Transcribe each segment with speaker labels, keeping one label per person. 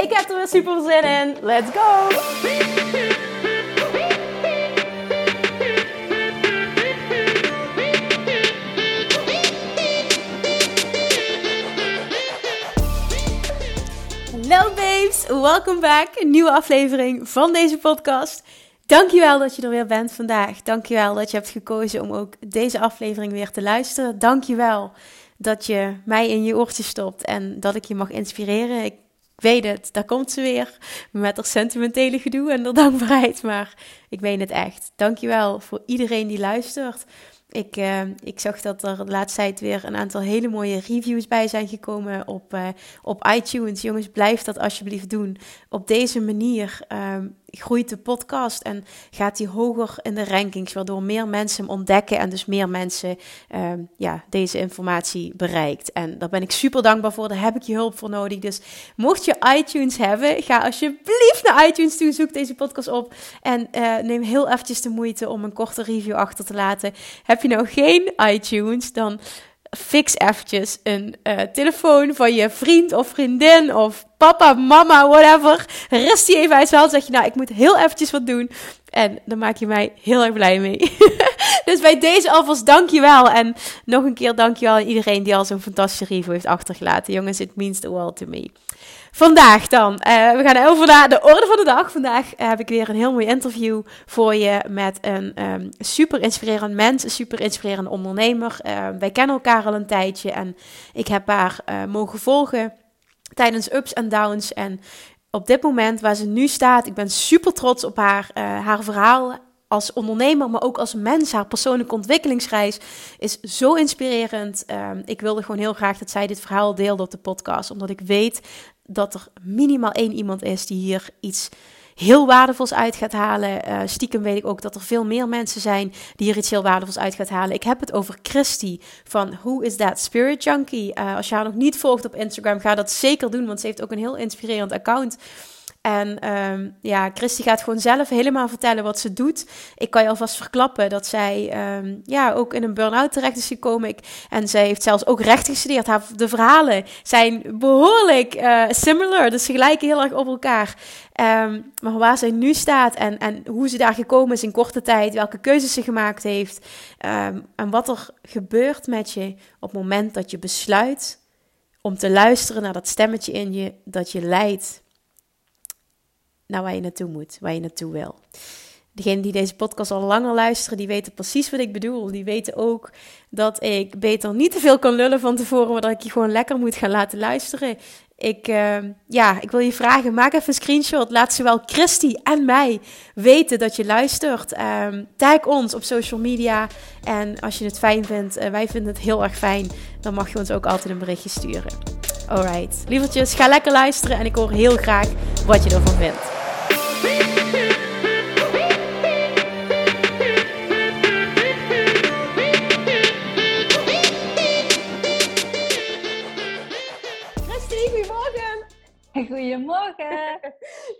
Speaker 1: Ik heb er weer super zin in. Let's go! Hallo babes, welkom back. Een nieuwe aflevering van deze podcast. Dankjewel dat je er weer bent vandaag. Dankjewel dat je hebt gekozen om ook deze aflevering weer te luisteren. Dankjewel dat je mij in je oortje stopt en dat ik je mag inspireren. Ik weet het, daar komt ze weer met haar sentimentele gedoe en de dankbaarheid. Maar ik weet het echt. Dankjewel voor iedereen die luistert. Ik, uh, ik zag dat er de laatste tijd weer een aantal hele mooie reviews bij zijn gekomen op, uh, op iTunes. Jongens, blijf dat alsjeblieft doen. Op deze manier um, groeit de podcast en gaat hij hoger in de rankings, waardoor meer mensen hem ontdekken en dus meer mensen uh, ja, deze informatie bereikt. En daar ben ik super dankbaar voor, daar heb ik je hulp voor nodig. Dus mocht je iTunes hebben, ga alsjeblieft naar iTunes toe, zoek deze podcast op en uh, neem heel eventjes de moeite om een korte review achter te laten. Heb je nou geen iTunes, dan fix eventjes een uh, telefoon van je vriend of vriendin of papa, mama, whatever. Rest die even uit zijn Zeg je, nou, ik moet heel eventjes wat doen. En dan maak je mij heel erg blij mee. dus bij deze alvast dankjewel. En nog een keer dankjewel aan iedereen die al zo'n fantastische review heeft achtergelaten. Jongens, it means the world to me. Vandaag dan. Uh, we gaan over naar de orde van de dag. Vandaag heb ik weer een heel mooi interview voor je met een um, super inspirerend mens, een super inspirerend ondernemer. Uh, wij kennen elkaar al een tijdje en ik heb haar uh, mogen volgen tijdens ups en downs. En op dit moment waar ze nu staat, ik ben super trots op haar, haar verhaal als ondernemer, maar ook als mens. Haar persoonlijke ontwikkelingsreis is zo inspirerend. Um, ik wilde gewoon heel graag dat zij dit verhaal deelde op de podcast, omdat ik weet dat er minimaal één iemand is die hier iets heel waardevols uit gaat halen. Uh, stiekem weet ik ook dat er veel meer mensen zijn die hier iets heel waardevols uit gaat halen. Ik heb het over Christy van Who is That Spirit Junkie. Uh, als je haar nog niet volgt op Instagram, ga dat zeker doen, want ze heeft ook een heel inspirerend account. En um, ja, Christy gaat gewoon zelf helemaal vertellen wat ze doet. Ik kan je alvast verklappen dat zij um, ja, ook in een burn-out terecht is gekomen. En zij heeft zelfs ook recht gestudeerd. Haar, de verhalen zijn behoorlijk uh, similar. Dus ze gelijken heel erg op elkaar. Um, maar waar zij nu staat en, en hoe ze daar gekomen is in korte tijd, welke keuzes ze gemaakt heeft en wat er gebeurt met je op het moment dat je besluit om te luisteren naar dat stemmetje in je dat je leidt naar waar je naartoe moet, waar je naartoe wil. Degenen die deze podcast al langer luisteren, die weten precies wat ik bedoel. Die weten ook dat ik beter niet te veel kan lullen van tevoren, maar dat ik je gewoon lekker moet gaan laten luisteren. Ik, uh, ja, ik wil je vragen, maak even een screenshot. Laat zowel Christy en mij weten dat je luistert. Um, tag ons op social media. En als je het fijn vindt, uh, wij vinden het heel erg fijn, dan mag je ons ook altijd een berichtje sturen. Alright, lievertjes, ga lekker luisteren en ik hoor heel graag wat je ervan vindt.
Speaker 2: Goedemorgen.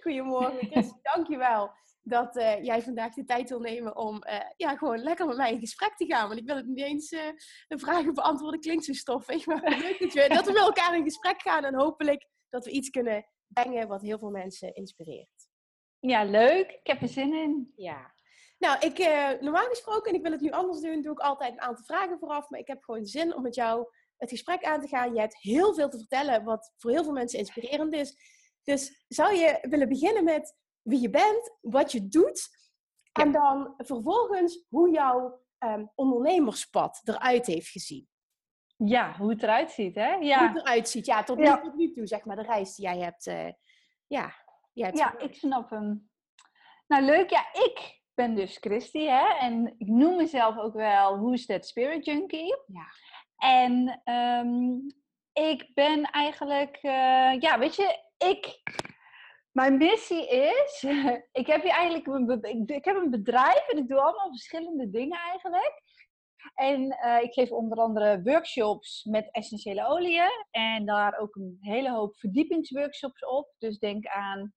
Speaker 1: Goedemorgen. Dankjewel dat uh, jij vandaag de tijd wil nemen om uh, ja, gewoon lekker met mij in gesprek te gaan. Want ik wil het niet eens uh, de vragen beantwoorden, klinkt zo stoffig. Maar leuk dat, we, dat we met elkaar in gesprek gaan en hopelijk dat we iets kunnen brengen wat heel veel mensen inspireert.
Speaker 2: Ja, leuk. Ik heb er zin in.
Speaker 1: Ja. Nou, ik, normaal gesproken, en ik wil het nu anders doen, doe ik altijd een aantal vragen vooraf. Maar ik heb gewoon zin om met jou het gesprek aan te gaan. Je hebt heel veel te vertellen, wat voor heel veel mensen inspirerend is. Dus zou je willen beginnen met wie je bent, wat je doet, en dan vervolgens hoe jouw um, ondernemerspad eruit heeft gezien?
Speaker 2: Ja, hoe het eruit ziet, hè? Ja.
Speaker 1: Hoe het eruit ziet, ja, tot, ja. Nu, tot nu toe, zeg maar, de reis die jij hebt. Uh, ja,
Speaker 2: ja ik snap hem. Nou, leuk. Ja, ik ben dus Christy, hè? En ik noem mezelf ook wel Who's That Spirit Junkie. Ja. En um, ik ben eigenlijk, uh, ja, weet je, ik Mijn missie is, ik heb hier eigenlijk een, ik heb een bedrijf en ik doe allemaal verschillende dingen eigenlijk. En uh, ik geef onder andere workshops met essentiële oliën en daar ook een hele hoop verdiepingsworkshops op. Dus denk aan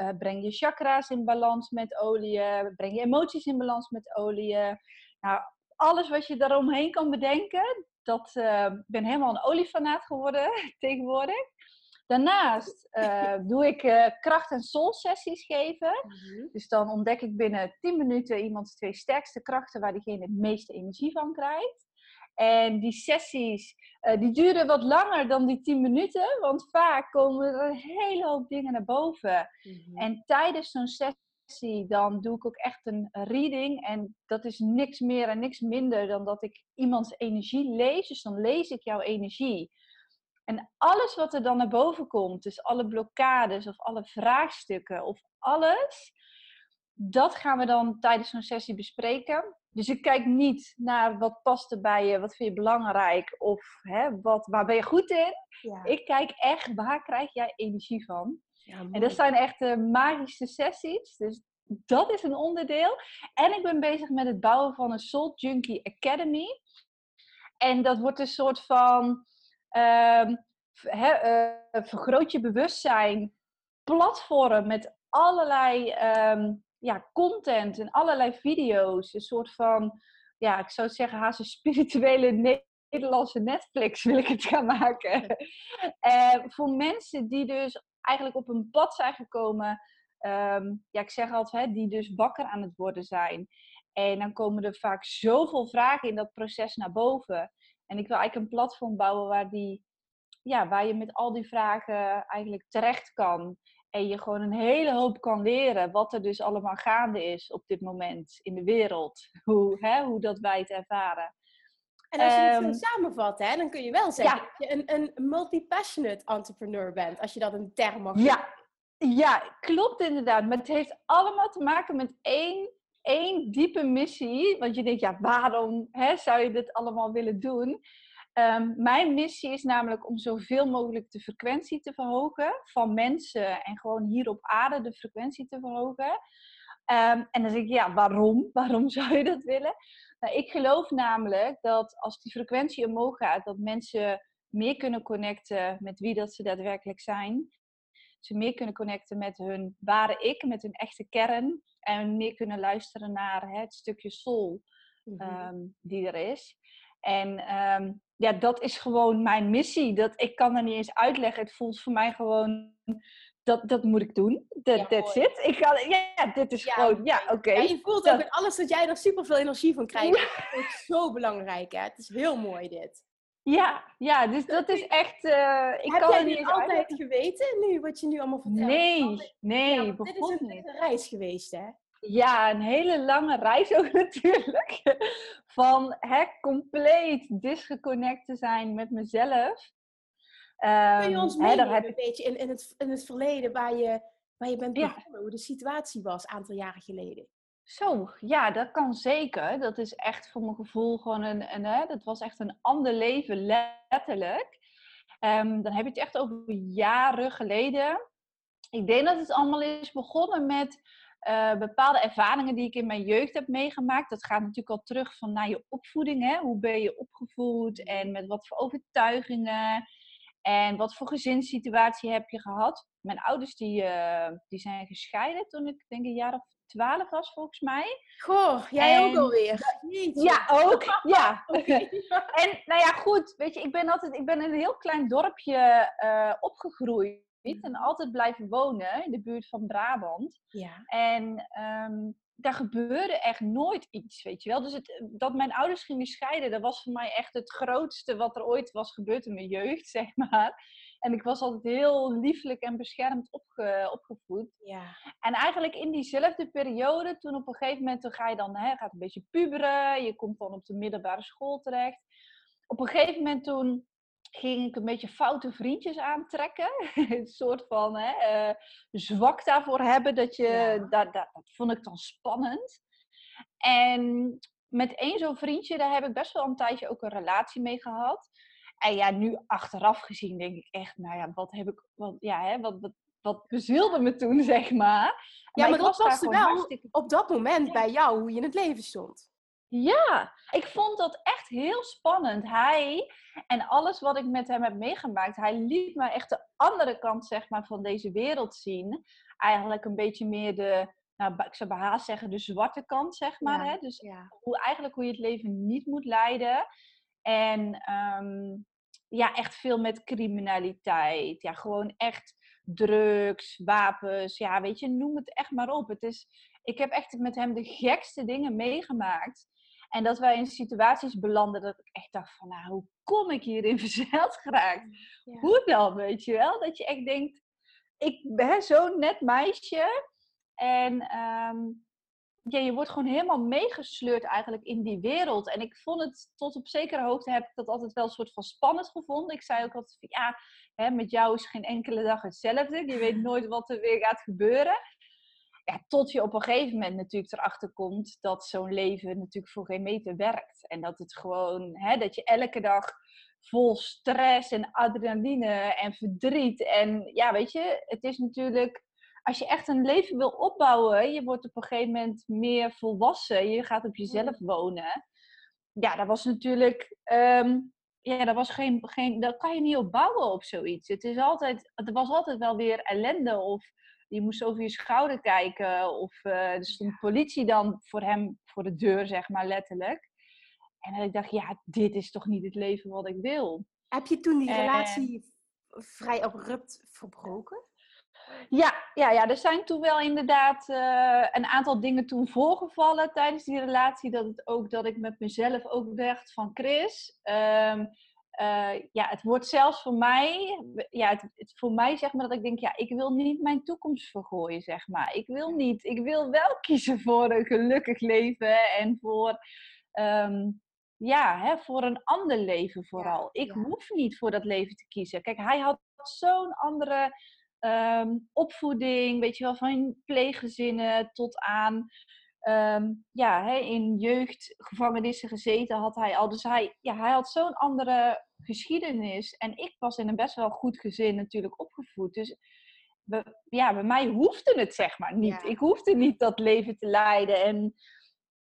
Speaker 2: uh, breng je chakra's in balans met oliën, breng je emoties in balans met oliën. Nou, alles wat je daaromheen kan bedenken, dat uh, ben helemaal een oliefanaat geworden tegenwoordig. Daarnaast uh, doe ik uh, kracht- en soul-sessies geven. Mhm. Dus dan ontdek ik binnen 10 minuten iemands twee sterkste krachten waar diegene het meeste energie van krijgt. En die sessies, uh, die duren wat langer dan die 10 minuten, want vaak komen er een hele hoop dingen naar boven. Mhm. En tijdens zo'n sessie, dan doe ik ook echt een reading. En dat is niks meer en niks minder dan dat ik iemands energie lees. Dus dan lees ik jouw energie. En alles wat er dan naar boven komt, dus alle blokkades of alle vraagstukken of alles, dat gaan we dan tijdens zo'n sessie bespreken. Dus ik kijk niet naar wat past er bij je, wat vind je belangrijk of hè, wat, waar ben je goed in. Ik kijk echt waar krijg jij energie van. Ja, en dat zijn echt de magische sessies. Dus dat is een onderdeel. En ik ben bezig met het bouwen van een Soul Junkie Academy. En dat wordt een soort van Um, vergroot je bewustzijn, platform met allerlei um, ja, content en allerlei video's. Een soort van, ja, ik zou zeggen, haast een spirituele Nederlandse Netflix wil ik het gaan maken. uh, voor mensen die dus eigenlijk op een pad zijn gekomen. Um, ja, ik zeg altijd, hè, die dus wakker aan het worden zijn. En dan komen er vaak zoveel vragen in dat proces naar boven. En ik wil eigenlijk een platform bouwen waar, die, ja, waar je met al die vragen eigenlijk terecht kan. En je gewoon een hele hoop kan leren wat er dus allemaal gaande is op dit moment in de wereld. Hoe, hè, hoe dat wij het ervaren.
Speaker 1: En als je het um, samenvat, hè, dan kun je wel zeggen dat je een, een multi-passionate entrepreneur bent. Als je dat een term mag
Speaker 2: ja. Ja, klopt inderdaad. Maar het heeft allemaal te maken met één één diepe missie. Want je denkt, ja, waarom hè, zou je dit allemaal willen doen? Um, mijn missie is namelijk om zoveel mogelijk de frequentie te verhogen van mensen en gewoon hier op aarde de frequentie te verhogen. Um, en dan zeg ik, ja, waarom? Waarom zou je dat willen? Nou, ik geloof namelijk dat als die frequentie omhoog gaat, dat mensen meer kunnen connecten met wie dat ze daadwerkelijk zijn. Ze meer kunnen connecten met hun ware ik, met hun echte kern. En meer kunnen luisteren naar hè, het stukje soul um, die er is. En um, ja, dat is gewoon mijn missie. Dat, ik kan er niet eens uitleggen. Het voelt voor mij gewoon dat, dat moet ik doen. Dat ja, zit. Ik ga, ja, dit is gewoon, ja, oké. Ja,
Speaker 1: je voelt ook in alles dat jij er super veel energie van krijgt. Dat is zo belangrijk, hè? Het is heel mooi, dit.
Speaker 2: Ja, ja, dus dat is echt. Uh,
Speaker 1: ik Heb kan jij niet altijd geweten nu wat je nu allemaal vertelt?
Speaker 2: Nee, nee, ja,
Speaker 1: dit is een, niet. een reis geweest, hè?
Speaker 2: Ja, een hele lange reis ook natuurlijk. Van hè, compleet disgeconnect te zijn met mezelf.
Speaker 1: Um, Kun je ons meenemen heb... een beetje in, in, het, in het verleden waar je, waar je bent begonnen, hoe de situatie was een aantal jaren geleden?
Speaker 2: Zo, ja, dat kan zeker. Dat is echt voor mijn gevoel gewoon een, een hè, dat was echt een ander leven, letterlijk. Um, dan heb je het echt over jaren geleden. Ik denk dat het allemaal is begonnen met uh, bepaalde ervaringen die ik in mijn jeugd heb meegemaakt. Dat gaat natuurlijk al terug van naar je opvoeding. Hè? Hoe ben je opgevoed en met wat voor overtuigingen en wat voor gezinssituatie heb je gehad. Mijn ouders die, uh, die zijn gescheiden toen ik denk een jaar of twaalf was volgens mij.
Speaker 1: Goh, jij en, ook alweer.
Speaker 2: Ja, ook. Ja. en nou ja, goed. Weet je, ik ben altijd, ik ben in een heel klein dorpje uh, opgegroeid. En altijd blijven wonen in de buurt van Brabant. Ja. En um, daar gebeurde echt nooit iets, weet je wel. Dus het, dat mijn ouders gingen scheiden, dat was voor mij echt het grootste wat er ooit was gebeurd in mijn jeugd, zeg maar. En ik was altijd heel lieflijk en beschermd opge, opgevoed. Ja. En eigenlijk in diezelfde periode, toen op een gegeven moment, dan ga je dan, hè, gaat een beetje puberen, je komt dan op de middelbare school terecht. Op een gegeven moment toen ging ik een beetje foute vriendjes aantrekken. een soort van hè, uh, zwak daarvoor hebben. Dat, je, dat, dat, dat, vond ik dan spannend. En met één zo'n vriendje, daar heb ik best wel een tijdje ook een relatie mee gehad. En ja, nu achteraf gezien denk ik echt, nou ja, wat heb ik, wat, ja, hè, wat, wat, wat bezielde me toen, zeg maar.
Speaker 3: Ja, maar, dat was wel op dat moment bij jou hoe je in het leven stond.
Speaker 2: Ja, ik vond dat echt heel spannend. Hij en alles wat ik met hem heb meegemaakt, hij liet me echt de andere kant zeg maar, van deze wereld zien. Eigenlijk een beetje meer de, nou, ik zou bij zeggen, de zwarte kant, zeg maar. hè? Dus Hoe, eigenlijk hoe je het leven niet moet leiden. En ehm, ja, echt veel met criminaliteit. Ja, gewoon echt drugs, wapens. Ja, weet je, noem het echt maar op. Het is, ik heb echt met hem de gekste dingen meegemaakt. En dat wij in situaties belanden dat ik echt dacht van, nou, hoe kom ik hierin verzeild geraakt? Hoe dan, weet je wel? Dat je echt denkt, ik ben zo'n net meisje. En ehm, ja, je wordt gewoon helemaal meegesleurd eigenlijk in die wereld. En ik vond het tot op zekere hoogte heb ik dat altijd wel een soort van spannend gevonden. Ik zei ook altijd ja, hè, met jou is geen enkele dag hetzelfde. Je weet nooit wat er weer gaat gebeuren ja, tot je op een gegeven moment natuurlijk erachter komt dat zo'n leven natuurlijk voor geen meter werkt. En dat het gewoon, hè, dat je elke dag vol stress en adrenaline en verdriet. En ja, weet je, het is natuurlijk, als je echt een leven wil opbouwen, je wordt op een gegeven moment meer volwassen, je gaat op jezelf wonen. Ja, dat was natuurlijk, ehm, ja, dat was geen, geen, dat kan je niet opbouwen op zoiets. Het is altijd, er was altijd wel weer ellende of je moest over je schouder kijken. Of uh, er stond politie dan voor hem voor de deur, zeg maar, letterlijk. En dan ik dacht, ja, dit is toch niet het leven wat ik wil.
Speaker 3: Heb je toen die relatie vrij abrupt verbroken?
Speaker 2: Ja, ja, ja, er zijn toen wel inderdaad uh, een aantal dingen toen voorgevallen tijdens die relatie. Dat het ook dat ik met mezelf ook dacht van Chris, um, uh, ja, het wordt zelfs voor mij, ja, het, het, voor mij zeg maar dat ik denk, ja, ik wil niet mijn toekomst vergooien, zeg maar. Ik wil niet, ik wil wel kiezen voor een gelukkig leven en voor, um, ja, hè, voor een ander leven vooral. ik hoef niet voor dat leven te kiezen. Kijk, hij had zo'n andere um, opvoeding, weet je wel, van pleeggezinnen tot aan um, ja, hè, in jeugdgevangenissen gezeten had hij al. Dus hij, ja, hij had zo'n andere geschiedenis. En ik was in een best wel goed gezin natuurlijk opgevoed. Dus ja, bij mij hoefde het zeg maar niet. Ik hoefde niet dat leven te leiden. En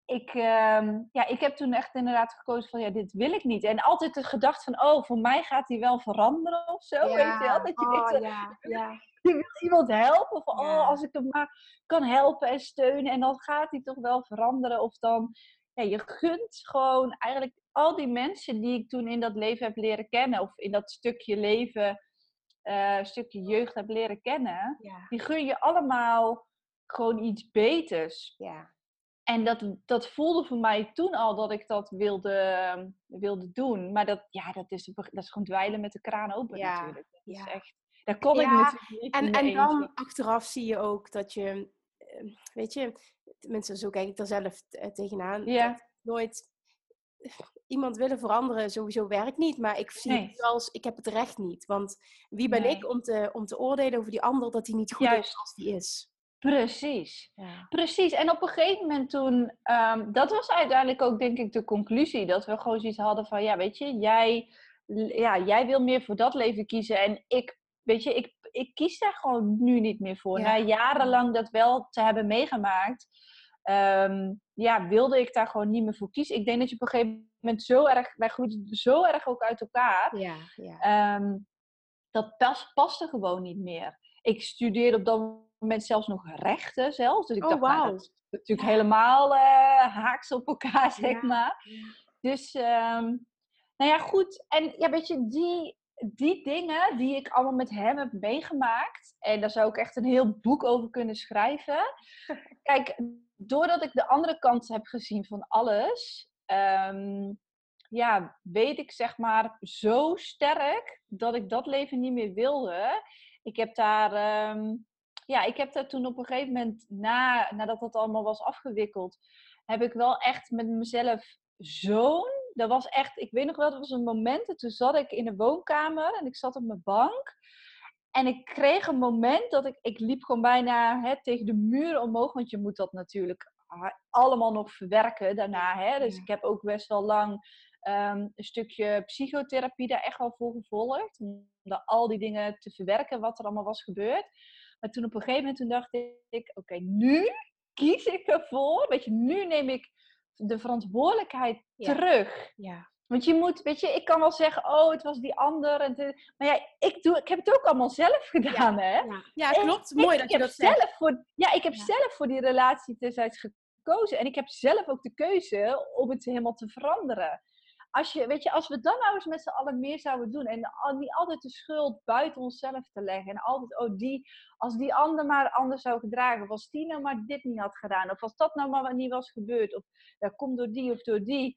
Speaker 2: ik, uh, ja, ik heb toen echt inderdaad gekozen van ja, dit wil ik niet. En altijd de gedachte van, oh, voor mij gaat hij wel veranderen of zo. Ja. Weet je wel? Dat je oh, denkt, ja. ja. je wil iemand helpen. Of oh, als ik hem maar kan helpen en steunen. En dan gaat hij toch wel veranderen. Of dan, ja, je gunt gewoon eigenlijk al die mensen die ik toen in dat leven heb leren kennen, of in dat stukje leven, uh, stukje jeugd heb leren kennen, die gun je allemaal gewoon iets beters. Ja. En dat, dat voelde voor mij toen al dat ik dat wilde, wilde doen. Maar dat, ja, dat, is, dat is gewoon dweilen met de kraan open ja. natuurlijk. Dat is echt, daar kon ik natuurlijk niet
Speaker 3: En, en dan achteraf zie je ook dat je, eh, weet je, mensen, zo kijk ik er zelf tegenaan. Ja. nooit iemand willen veranderen sowieso werkt niet. Maar ik zie het als, ik heb het recht niet. Want wie ben ik om te, om te oordelen over die ander dat hij niet goed is als die is?
Speaker 2: Precies, ja. precies. En op een gegeven moment toen, um, dat was uiteindelijk ook denk ik de conclusie, dat we gewoon zoiets hadden van, ja weet je, jij, ja, jij wil meer voor dat leven kiezen en ik, weet je, ik, ik kies daar gewoon nu niet meer voor. Na jarenlang dat wel te hebben meegemaakt, um, ja, wilde ik daar gewoon niet meer voor kiezen. Ik denk dat je op een gegeven moment zo erg, wij groeiden zo erg ook uit elkaar. Ja, ja. Um, dat pas, paste gewoon niet meer. Ik studeerde op dat moment zelfs nog rechten zelfs. Dus ik oh, dacht, wow. nou, dat is natuurlijk helemaal uh, haaks op elkaar, zeg maar. Dus, um, nou ja, goed. En ja, weet je, die, die dingen die ik allemaal met hem heb meegemaakt. En daar zou ik echt een heel boek over kunnen schrijven. Kijk, doordat ik de andere kant heb gezien van alles, ehm, ja, weet ik zeg maar zo sterk dat ik dat leven niet meer wilde. Ik heb daar, ehm, ja, ik heb daar toen op een gegeven moment, na, nadat dat allemaal was afgewikkeld, heb ik wel echt met mezelf zo'n, dat was echt, ik weet nog wel, dat was een moment, toen zat ik in de woonkamer en ik zat op mijn bank. En ik kreeg een moment dat ik, ik liep gewoon bijna hè, tegen de muur omhoog, want je moet dat natuurlijk allemaal nog verwerken daarna. Hè? Dus ik heb ook best wel lang ehm, een stukje psychotherapie daar echt wel voor gevolgd. Om al die dingen te verwerken wat er allemaal was gebeurd. Maar toen op een gegeven moment toen dacht ik, oké, nu kies ik ervoor. Weet je, nu neem ik de verantwoordelijkheid terug.
Speaker 3: Ja.
Speaker 2: Want je moet, weet je, ik kan wel zeggen, oh, het was die ander. En maar ja, ik, doe, ik heb het ook allemaal zelf gedaan, hè?
Speaker 3: Ja, ja klopt. Mooi dat je dat
Speaker 2: zelf
Speaker 3: zegt.
Speaker 2: Voor, ja, ik heb zelf voor die relatie destijds gekozen. En ik heb zelf ook de keuze om het helemaal te veranderen. Als, je, weet je, als we dan nou eens met z'n allen meer zouden doen. En niet altijd de schuld buiten onszelf te leggen. En altijd, oh, die, als die ander maar anders zou gedragen. Of als die nou maar dit niet had gedaan. Of als dat nou maar niet was gebeurd. Of dat komt door die of door die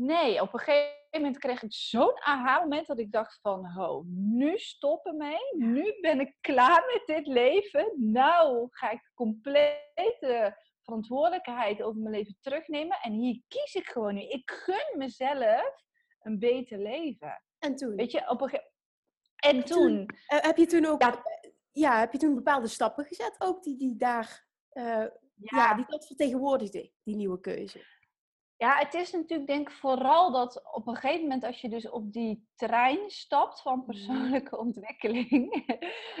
Speaker 2: Nee, op een gegeven moment kreeg ik zo'n aha-moment dat ik dacht van, ho, nu stoppen mee. Nu ben ik klaar met dit leven. Nou ga ik complete verantwoordelijkheid over mijn leven terugnemen. En hier kies ik gewoon nu. Ik gun mezelf een beter leven.
Speaker 3: En toen?
Speaker 2: Weet je, op een gegeven En toen...
Speaker 3: Eh, heb je toen ook... Ja. ja. heb je toen bepaalde stappen gezet ook die, die daar... Uh, ja. ja, die dat vertegenwoordigde, die nieuwe keuze.
Speaker 2: Ja, het is natuurlijk denk ik vooral dat op een gegeven moment als je dus op die trein stapt van mhm. persoonlijke ontwikkeling.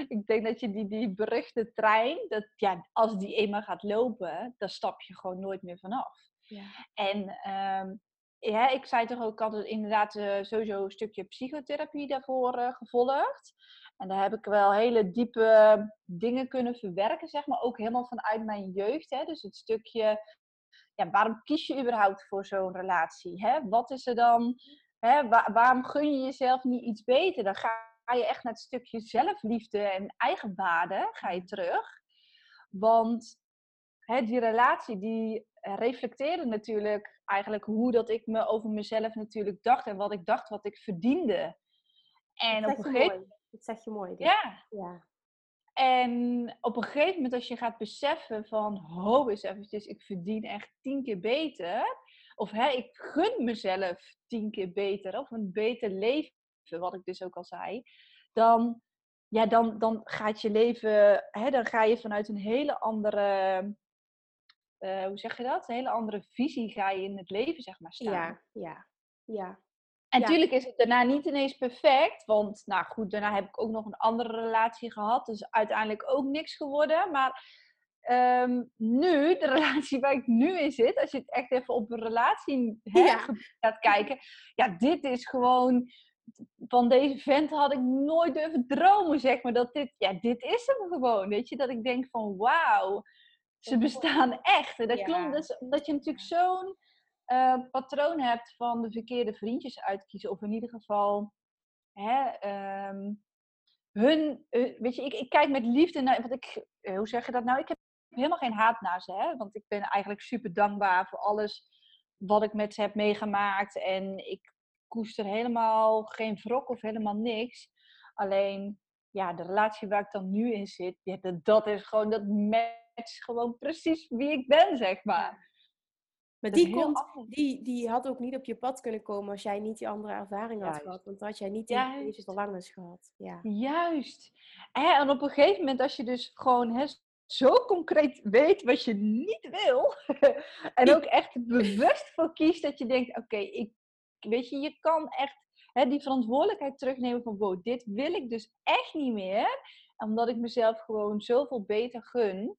Speaker 2: ik denk dat je die, die beruchte trein, dat, ja, als die eenmaal gaat lopen, dan stap je gewoon nooit meer vanaf. Ja. En ehm, ja, ik zei toch ook, ik had inderdaad uh, sowieso een stukje psychotherapie daarvoor uh, gevolgd. En daar heb ik wel hele diepe dingen kunnen verwerken, zeg maar. Ook helemaal vanuit mijn jeugd. Hè? Dus het stukje ja, waarom kies je überhaupt voor zo'n relatie? Hè? Wat is er dan? Hè? waarom gun je jezelf niet iets beter? Dan ga je echt naar het stukje zelfliefde en eigenwaarde ga je terug. Want hè, die relatie die reflecteerde natuurlijk eigenlijk hoe dat ik me over mezelf natuurlijk dacht en wat ik dacht wat ik verdiende.
Speaker 3: En dat op een gegeven moment. Dat zeg je mooi.
Speaker 2: Ja. ja. En op een gegeven moment als je gaat beseffen van, ho eens eventjes, ik verdien echt tien keer beter. Of hè, ik gun mezelf tien keer beter. Of een beter leven, wat ik dus ook al zei. Dan, ja, dan, dan gaat je leven, hè, dan ga je vanuit een hele andere, uh, hoe zeg je dat? Een hele andere visie ga je in het leven, zeg maar, staan.
Speaker 3: Ja, ja, ja.
Speaker 2: En natuurlijk is het daarna niet ineens perfect. Want, nou goed, daarna heb ik ook nog een andere relatie gehad. Dus uiteindelijk ook niks geworden. Maar ehm, nu, de relatie waar ik nu in zit, als je het echt even op een relatie ja. gaat kijken. Ja, dit is gewoon. Van deze vent had ik nooit durven dromen, zeg maar. Dat dit, ja, dit is hem gewoon. Weet je, dat ik denk van wauw, ze bestaan echt. En dat klopt, dus, dat je natuurlijk zo'n uh, patroon hebt van de verkeerde vriendjes uitkiezen. Of in ieder geval hè, ehm, hun. Uh, weet je, ik, ik, kijk met liefde naar. Wat ik, uh, hoe zeg je dat nou? Ik heb helemaal geen haat naar ze. Hè? Want ik ben eigenlijk super dankbaar voor alles wat ik met ze heb meegemaakt. En ik koester helemaal geen wrok of helemaal niks. Alleen, ja, de relatie waar ik dan nu in zit, dat, dat is gewoon, dat matcht gewoon precies wie ik ben, zeg maar.
Speaker 3: Maar die, komt, die, die had ook niet op je pad kunnen komen als jij niet die andere ervaring had gehad. Want dan had jij niet deze verlangens gehad. Ja.
Speaker 2: Juist. En op een gegeven moment, als je dus gewoon hè, zo concreet weet wat je niet wil. en ook echt bewust voor kiest dat je denkt, oké, ik weet je, je kan echt hè, die verantwoordelijkheid terugnemen van, wow, dit wil ik dus echt niet meer. Omdat ik mezelf gewoon zoveel beter gun.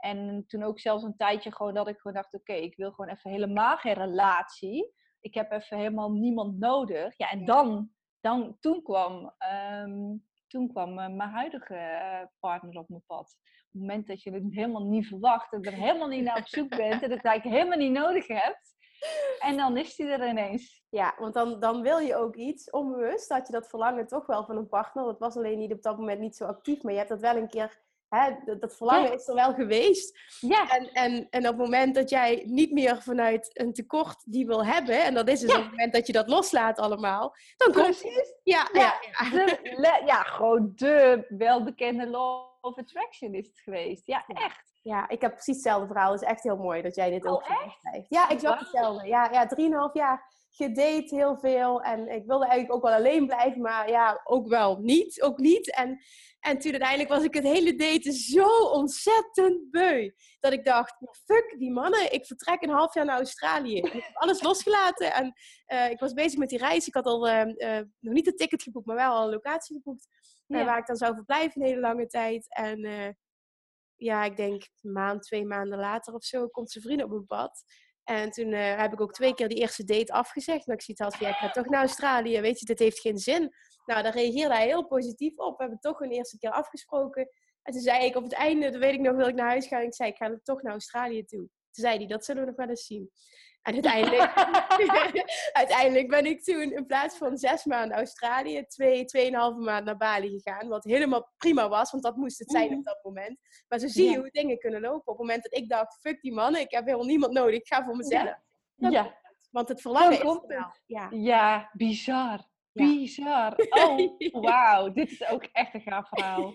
Speaker 2: En toen ook zelfs een tijdje gewoon dat ik gewoon dacht, oké, ik wil gewoon even helemaal geen relatie. Ik heb even helemaal niemand nodig. Ja, en dan, dan toen kwam, ehm, toen kwam uh, mijn huidige uh, partner op mijn pad. Op het moment dat je het helemaal niet verwacht en er helemaal niet naar op zoek bent en het eigenlijk helemaal niet nodig hebt. En dan is die er ineens.
Speaker 3: Ja, want dan, dan wil je ook iets onbewust. Dat je dat verlangen toch wel van een partner. Dat was alleen niet op dat moment niet zo actief. Maar je hebt dat wel een keer hè, dat, verlangen is er wel geweest. Ja. En, en, en op het moment dat jij niet meer vanuit een tekort die wil hebben, en dat is dus op het moment dat je dat loslaat allemaal, dan komt
Speaker 2: het. Ja, ja, ja. ja, gewoon de welbekende law of attraction is het geweest. Ja, echt.
Speaker 3: Ja, ik heb precies hetzelfde verhaal. Het is echt heel mooi dat jij dit
Speaker 2: oh,
Speaker 3: ook
Speaker 2: echt?
Speaker 3: Ja, exact hetzelfde. Ja, ja, drieënhalf jaar gedate heel veel. En ik wilde eigenlijk ook wel alleen blijven, maar ja, ook wel niet. Ook niet. En, en toen uiteindelijk was ik het hele daten zo ontzettend beu. Dat ik dacht, fuck die mannen, ik vertrek een half jaar naar Australië. ik heb alles losgelaten en uh, ik was bezig met die reis. Ik had al uh, uh, nog niet het ticket geboekt, maar wel al een locatie geboekt. Ja. waar ik dan zou verblijven een hele lange tijd. En ja, ik denk een maand, twee maanden later of zo, komt zijn vriend op mijn pad. En toen uh, heb ik ook twee keer die eerste date afgezegd. Maar ik zie het ja, ik ga toch naar Australië. Weet je, dit heeft geen zin. Nou, daar reageerde hij heel positief op. We hebben toch een eerste keer afgesproken. En toen zei ik op het einde, weet ik nog, wil ik naar huis gaan. En ik zei, ik ga toch naar Australië toe. Toen zei hij, dat zullen we nog wel eens zien. En uiteindelijk, uiteindelijk ben ik toen in plaats van zes maanden Australië, twee, tweeënhalve maand naar Bali gegaan. Wat helemaal prima was, want dat moest het zijn op mhm. dat moment. Maar zo zie je hoe dingen kunnen lopen. Op het moment dat ik dacht, fuck die mannen, ik heb helemaal niemand nodig, ik ga voor mezelf.
Speaker 2: Ja.
Speaker 3: Want het verlangen is
Speaker 2: wel. Ja. ja, bizar. Bizar. Oh, wauw. Dit is ook echt een gaaf verhaal.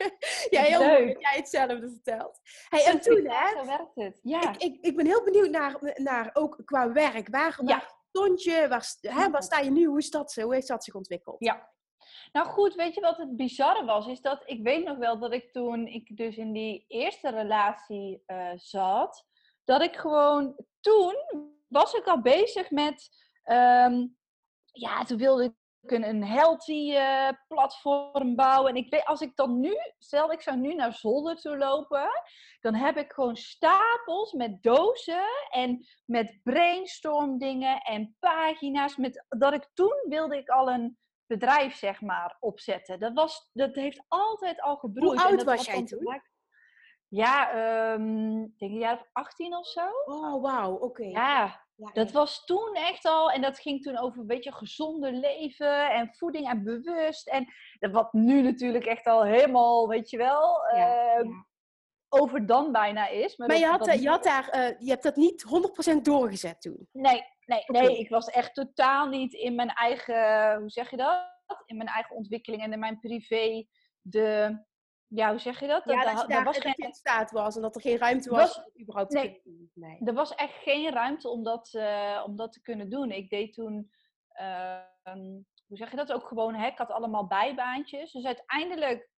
Speaker 3: ja, heel leuk. mooi dat jij hetzelfde vertelt. Hey, en toen, hè?
Speaker 2: Zo werkt het. Ja.
Speaker 3: Ik, ik, ik ben heel benieuwd naar, naar ook qua werk. Waar, waar stond je? Waar, hè, waar sta je nu? Hoe, is dat, hoe heeft dat zich ontwikkeld?
Speaker 2: Ja. Nou goed, weet je wat het bizarre was? Is dat ik weet nog wel dat ik toen ik dus in die eerste relatie uh, zat, dat ik gewoon toen was ik al bezig met um, ja, toen wilde ik een, een healthy uh, platform bouwen. En ik weet, als ik dan nu, stel ik zou nu naar Zolder toe lopen, dan heb ik gewoon stapels met dozen en met brainstorm dingen en pagina's. Met, dat ik toen wilde ik al een bedrijf, zeg maar, opzetten. Dat, was, dat heeft altijd al gebroeid.
Speaker 3: Hoe oud was jij toen?
Speaker 2: Ja, um, denk een jaar of 18 of zo.
Speaker 3: Oh, wauw, oké.
Speaker 2: Ja, dat was toen echt al, en dat ging toen over een beetje gezonder leven en voeding en bewust. En wat nu natuurlijk echt al helemaal, weet je wel, uh, over dan bijna is.
Speaker 3: Maar, je, had, je, had daar, uh, je hebt dat niet 100% doorgezet toen?
Speaker 2: Nee, nee, nee, ik was echt totaal niet in mijn eigen, hoe zeg je dat? In mijn eigen ontwikkeling en in mijn privé de ja, hoe zeg je dat?
Speaker 3: Ja, dat, dat, was geen in staat was en dat er geen ruimte was, was überhaupt
Speaker 2: nee, nee, er was echt geen ruimte om dat, uh, om dat te kunnen doen. Ik deed toen, uh, hoe zeg je dat, ook gewoon, hè, ik had allemaal bijbaantjes. Dus uiteindelijk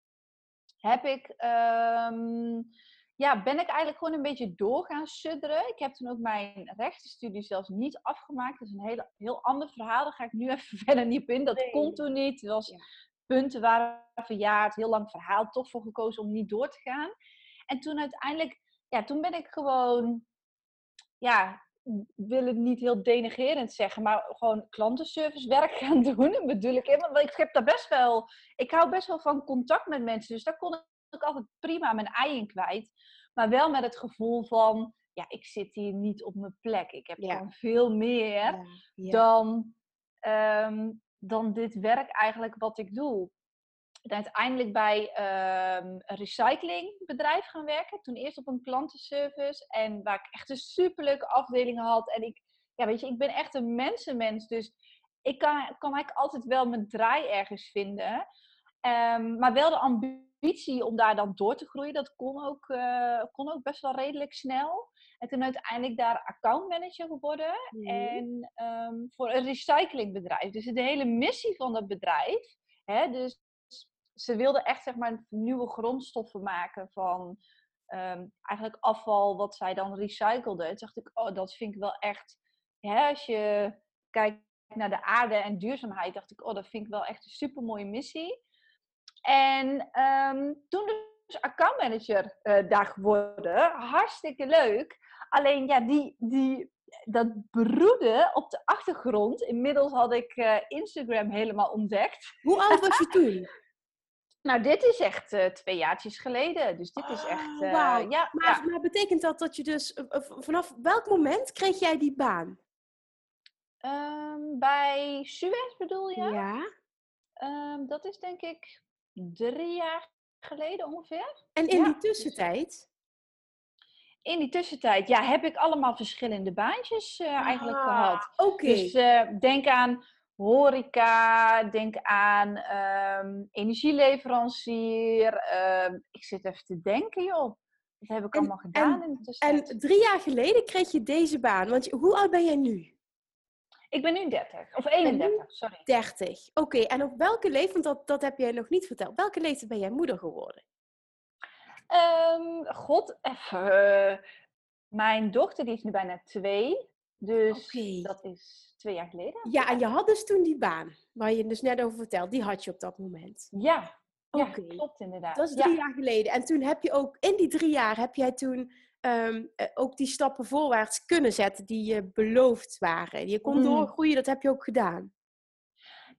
Speaker 2: heb ik, um, ja, ben ik eigenlijk gewoon een beetje door gaan sudderen. Ik heb toen ook mijn rechtenstudie zelfs niet afgemaakt. Dat is een heel, heel ander verhaal, daar ga ik nu even verder niet op in. Dat nee. kon toen niet. Het was punten waren verjaard, heel lang verhaal, toch voor gekozen om niet door te gaan. En toen uiteindelijk, ja, toen ben ik gewoon, ja, wil het niet heel denigerend zeggen, maar gewoon klantenservicewerk gaan doen. Dat bedoel ik want ik heb daar best wel, ik hou best wel van contact met mensen, dus daar kon ik altijd prima mijn ei in kwijt. Maar wel met het gevoel van, ja, ik zit hier niet op mijn plek. Ik heb gewoon veel meer dan ehm, dan dit werk eigenlijk wat ik doe. En uiteindelijk bij um, een recyclingbedrijf gaan werken. Toen eerst op een klantenservice. En waar ik echt een superleuke afdeling had. En ik, ja, weet je, ik ben echt een mensenmens. Dus ik kan, kan eigenlijk altijd wel mijn draai ergens vinden. Um, maar wel de ambitie om daar dan door te groeien. Dat kon ook, uh, kon ook best wel redelijk snel. En toen uiteindelijk daar accountmanager geworden. Mhm. En um, voor een recyclingbedrijf. Dus de hele missie van dat bedrijf. Hè, dus ze wilden echt zeg maar nieuwe grondstoffen maken van um, eigenlijk afval wat zij dan recycleden. Toen dacht ik, oh, dat vind ik wel echt. Hè, als je kijkt naar de aarde en duurzaamheid, dacht ik, oh, dat vind ik wel echt een super mooie missie. En um, toen dus accountmanager uh, daar geworden. Hartstikke leuk. Alleen ja, die, die, dat broeden op de achtergrond. Inmiddels had ik uh, Instagram helemaal ontdekt.
Speaker 3: Hoe oud was je toen?
Speaker 2: nou, dit is echt uh, twee jaartjes geleden. Dus dit is echt. Uh, ja,
Speaker 3: maar, maar, betekent dat dat je dus. vanaf welk moment kreeg jij die baan?
Speaker 2: Um, bij Suez bedoel je?
Speaker 3: Ja.
Speaker 2: Um, dat is denk ik drie jaar geleden ongeveer.
Speaker 3: En in die tussentijd?
Speaker 2: In die tussentijd ja, heb ik allemaal verschillende baantjes uh, eigenlijk ah, gehad.
Speaker 3: Oké.
Speaker 2: Dus uh, denk aan horeca, denk aan um, energieleverancier. Uh, ik zit even te denken, joh. Dat heb ik allemaal gedaan.
Speaker 3: En, en drie jaar geleden kreeg je deze baan. Want hoe oud ben jij nu?
Speaker 2: Ik ben nu 30. Of 31, sorry.
Speaker 3: 30. Oké, en op welke leeftijd, want dat, dat heb jij nog niet verteld. Welke leeftijd ben jij moeder geworden?
Speaker 2: Um, God, even. mijn dochter die is nu bijna twee. Dus dat is twee jaar geleden.
Speaker 3: Ja, en je had dus toen die baan, waar je dus net over vertelt, die had je op dat moment.
Speaker 2: Ja, ja klopt inderdaad.
Speaker 3: Dat is drie jaar geleden. En toen heb je ook, in die drie jaar heb jij toen Ehm, eh, ook die stappen voorwaarts kunnen zetten die je beloofd waren. Je kon mm. doorgroeien, dat heb je ook gedaan.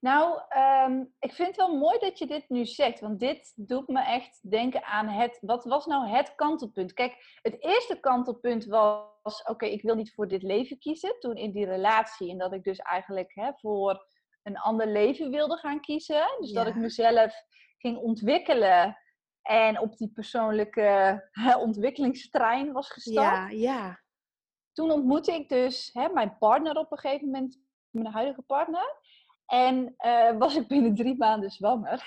Speaker 2: Nou, ehm, ik vind het wel mooi dat je dit nu zegt, want dit doet me echt denken aan het, wat was nou het kantelpunt? Kijk, het eerste kantelpunt was, oké, ik wil niet voor dit leven kiezen, toen in die relatie, en dat ik dus eigenlijk hè, voor een ander leven wilde gaan kiezen. Dus dat ik mezelf ging ontwikkelen en op die persoonlijke ontwikkelingstrein was gestapt.
Speaker 3: Ja, ja.
Speaker 2: Toen ontmoette ik dus hè, mijn partner op een gegeven moment, mijn huidige partner. En uh, was ik binnen drie maanden zwanger.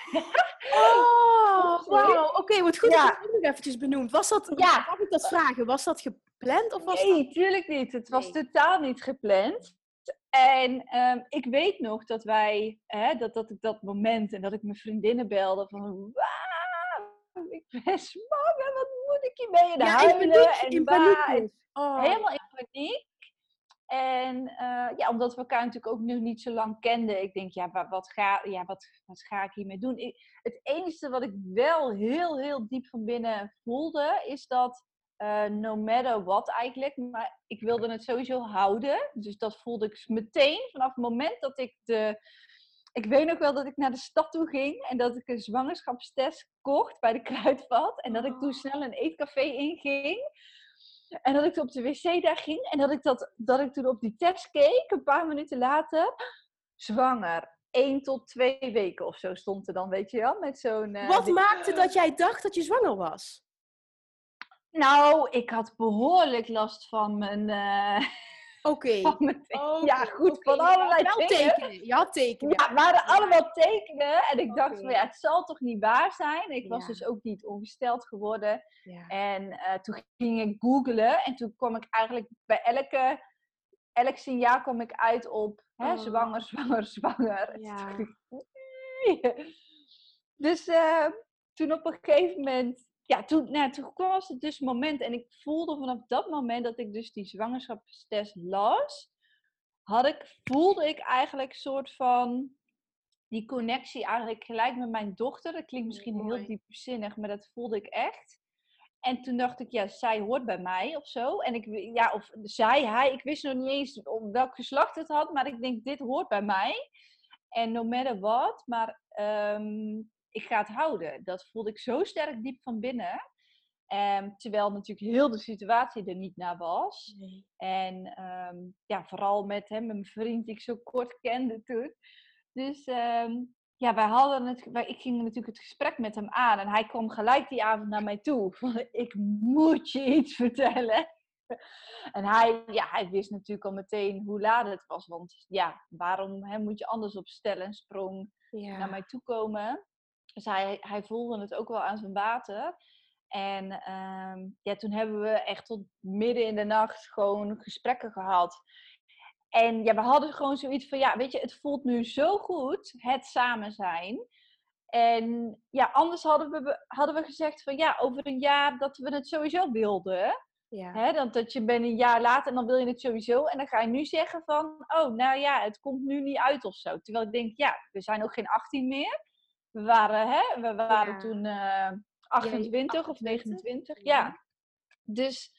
Speaker 3: Oh, wauw. Oké, okay, wat goed ja. dat je nog eventjes benoemd. Was dat, ja. mag ik dat vragen, was dat gepland? Of was
Speaker 2: nee, tuurlijk niet. Het was totaal niet gepland. En um, ik weet nog dat wij, hè, dat, dat ik dat moment en dat ik mijn vriendinnen belde van ik ben zwanger, wat moet ik hiermee? En ja, huilen paniek, en in paniek. Oh. Helemaal in paniek. En uh, ja, omdat we elkaar natuurlijk ook nog niet zo lang kenden. Ik denk, ja, wat ga, ja, wat, wat ga ik hiermee doen? Ik, het enige wat ik wel heel, heel diep van binnen voelde, is dat uh, no matter what eigenlijk, maar ik wilde het sowieso houden. Dus dat voelde ik meteen vanaf het moment dat ik de ik weet nog wel dat ik naar de stad toe ging en dat ik een zwangerschapstest kocht bij de kruidvat. En dat ik toen oh. snel een eetcafé inging. En dat ik op de wc daar ging en dat ik, dat, dat ik toen op die test keek, een paar minuten later, zwanger. 1 tot 2 weken of zo stond er dan, weet je wel, met zo'n...
Speaker 3: Uh, Wat maakte dat jij dacht dat je zwanger was?
Speaker 2: Nou, ik had behoorlijk last van mijn... Uh,
Speaker 3: Oké.
Speaker 2: ja, goed, van allerlei
Speaker 3: je tekenen. Je had tekenen.
Speaker 2: Ja, waren allemaal tekenen. En ik dacht van ja, het zal toch niet waar zijn. Ik was dus ook niet ongesteld geworden. En uh, toen ging ik googlen. En toen kwam ik eigenlijk bij elke, elk signaal kwam ik uit op hè, oh. zwanger, zwanger, zwanger. Ja. dus uh, toen op een gegeven moment ja, toen, nou, toen was het dus moment. En ik voelde vanaf dat moment dat ik dus die zwangerschapstest las, had ik, voelde ik eigenlijk een soort van die connectie eigenlijk gelijk met mijn dochter. Dat klinkt misschien heel diepzinnig, maar dat voelde ik echt. En toen dacht ik, ja, zij hoort bij mij of zo. En ik, ja, of zij, hij, ik wist nog niet eens op welk geslacht het had, maar ik denk, dit hoort bij mij. En no matter what, maar um, ik ga het houden. Dat voelde ik zo sterk diep van binnen. Um, terwijl natuurlijk heel de situatie er niet naar was. En um, ja, vooral met hem, mijn vriend die ik zo kort kende toen. Dus um, ja, wij hadden het, wij, ik ging natuurlijk het gesprek met hem aan. En hij kwam gelijk die avond naar mij toe. Van, ik moet je iets vertellen. En hij, ja, hij wist natuurlijk al meteen hoe laat het was. Want ja, waarom hè, moet je anders op stellen en sprong naar mij toe komen? Dus hij, hij voelde het ook wel aan zijn water. En ehm, ja, toen hebben we echt tot midden in de nacht gewoon gesprekken gehad. En ja, we hadden gewoon zoiets van, ja, weet je, het voelt nu zo goed, het samen zijn. En ja, anders hadden we, hadden we gezegd van, ja, over een jaar dat we het sowieso wilden. Ja. Hè, dat, dat je bent een jaar later en dan wil je het sowieso. En dan ga je nu zeggen van, oh, nou ja, het komt nu niet uit of zo. Terwijl ik denk, ja, we zijn ook geen 18 meer. We waren, hè, we waren toen uh, 28 of 29. Ja. Dus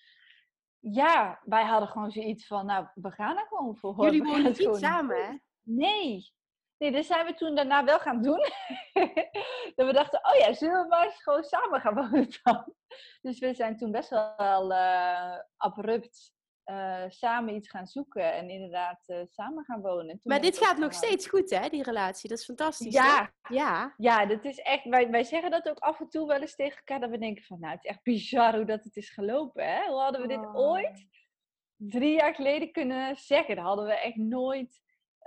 Speaker 2: ja, wij hadden gewoon zoiets van, nou, we gaan er gewoon voor.
Speaker 3: Jullie wonen niet samen, hè?
Speaker 2: Nee. Nee, dus zijn we toen daarna wel gaan doen. dat we dachten, oh ja, zullen we maar eens gewoon samen gaan wonen dan? Dus we zijn toen best wel uh, abrupt uh, samen iets gaan zoeken en inderdaad uh, samen gaan wonen.
Speaker 3: maar dit gaat nog steeds goed, hè, die relatie? Dat is fantastisch.
Speaker 2: Ja, ja. ja dat is echt. Wij, wij zeggen dat ook af en toe wel eens tegen elkaar, dat we denken van, nou, het is echt bizar hoe dat het is gelopen, hè? Hoe hadden we dit oh. ooit drie jaar geleden kunnen zeggen? Dat hadden we echt nooit,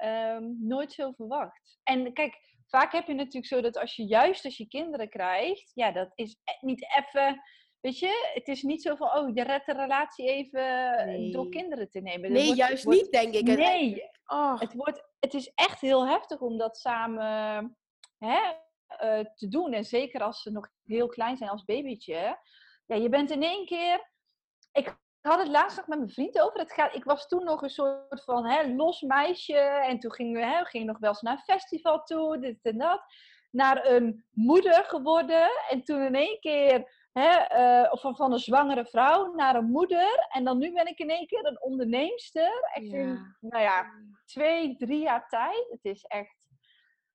Speaker 2: um, nooit zo verwacht. En kijk, vaak heb je natuurlijk zo dat als je juist als je kinderen krijgt, ja, dat is e-, niet even weet je, het is niet zo van, oh, je redt de relatie even door kinderen te nemen.
Speaker 3: nee, juist niet, denk ik.
Speaker 2: Nee, oh. het, wordt, het is echt heel heftig om dat samen hè, uh, te doen. En zeker als ze nog heel klein zijn als babytje. Ja, je bent in één keer... Ik had het laatst nog met mijn vriend over. Het gaat, ik was toen nog een soort van hè, los meisje. En toen gingen we hè, gingen nog wel eens naar een festival toe, dit en dat. Naar een moeder geworden. En toen in één keer Hè, uh, of van, van een zwangere vrouw naar een moeder. En dan nu ben ik in één keer een onderneemster. Echt in, nou ja, twee, drie jaar tijd. Het is echt,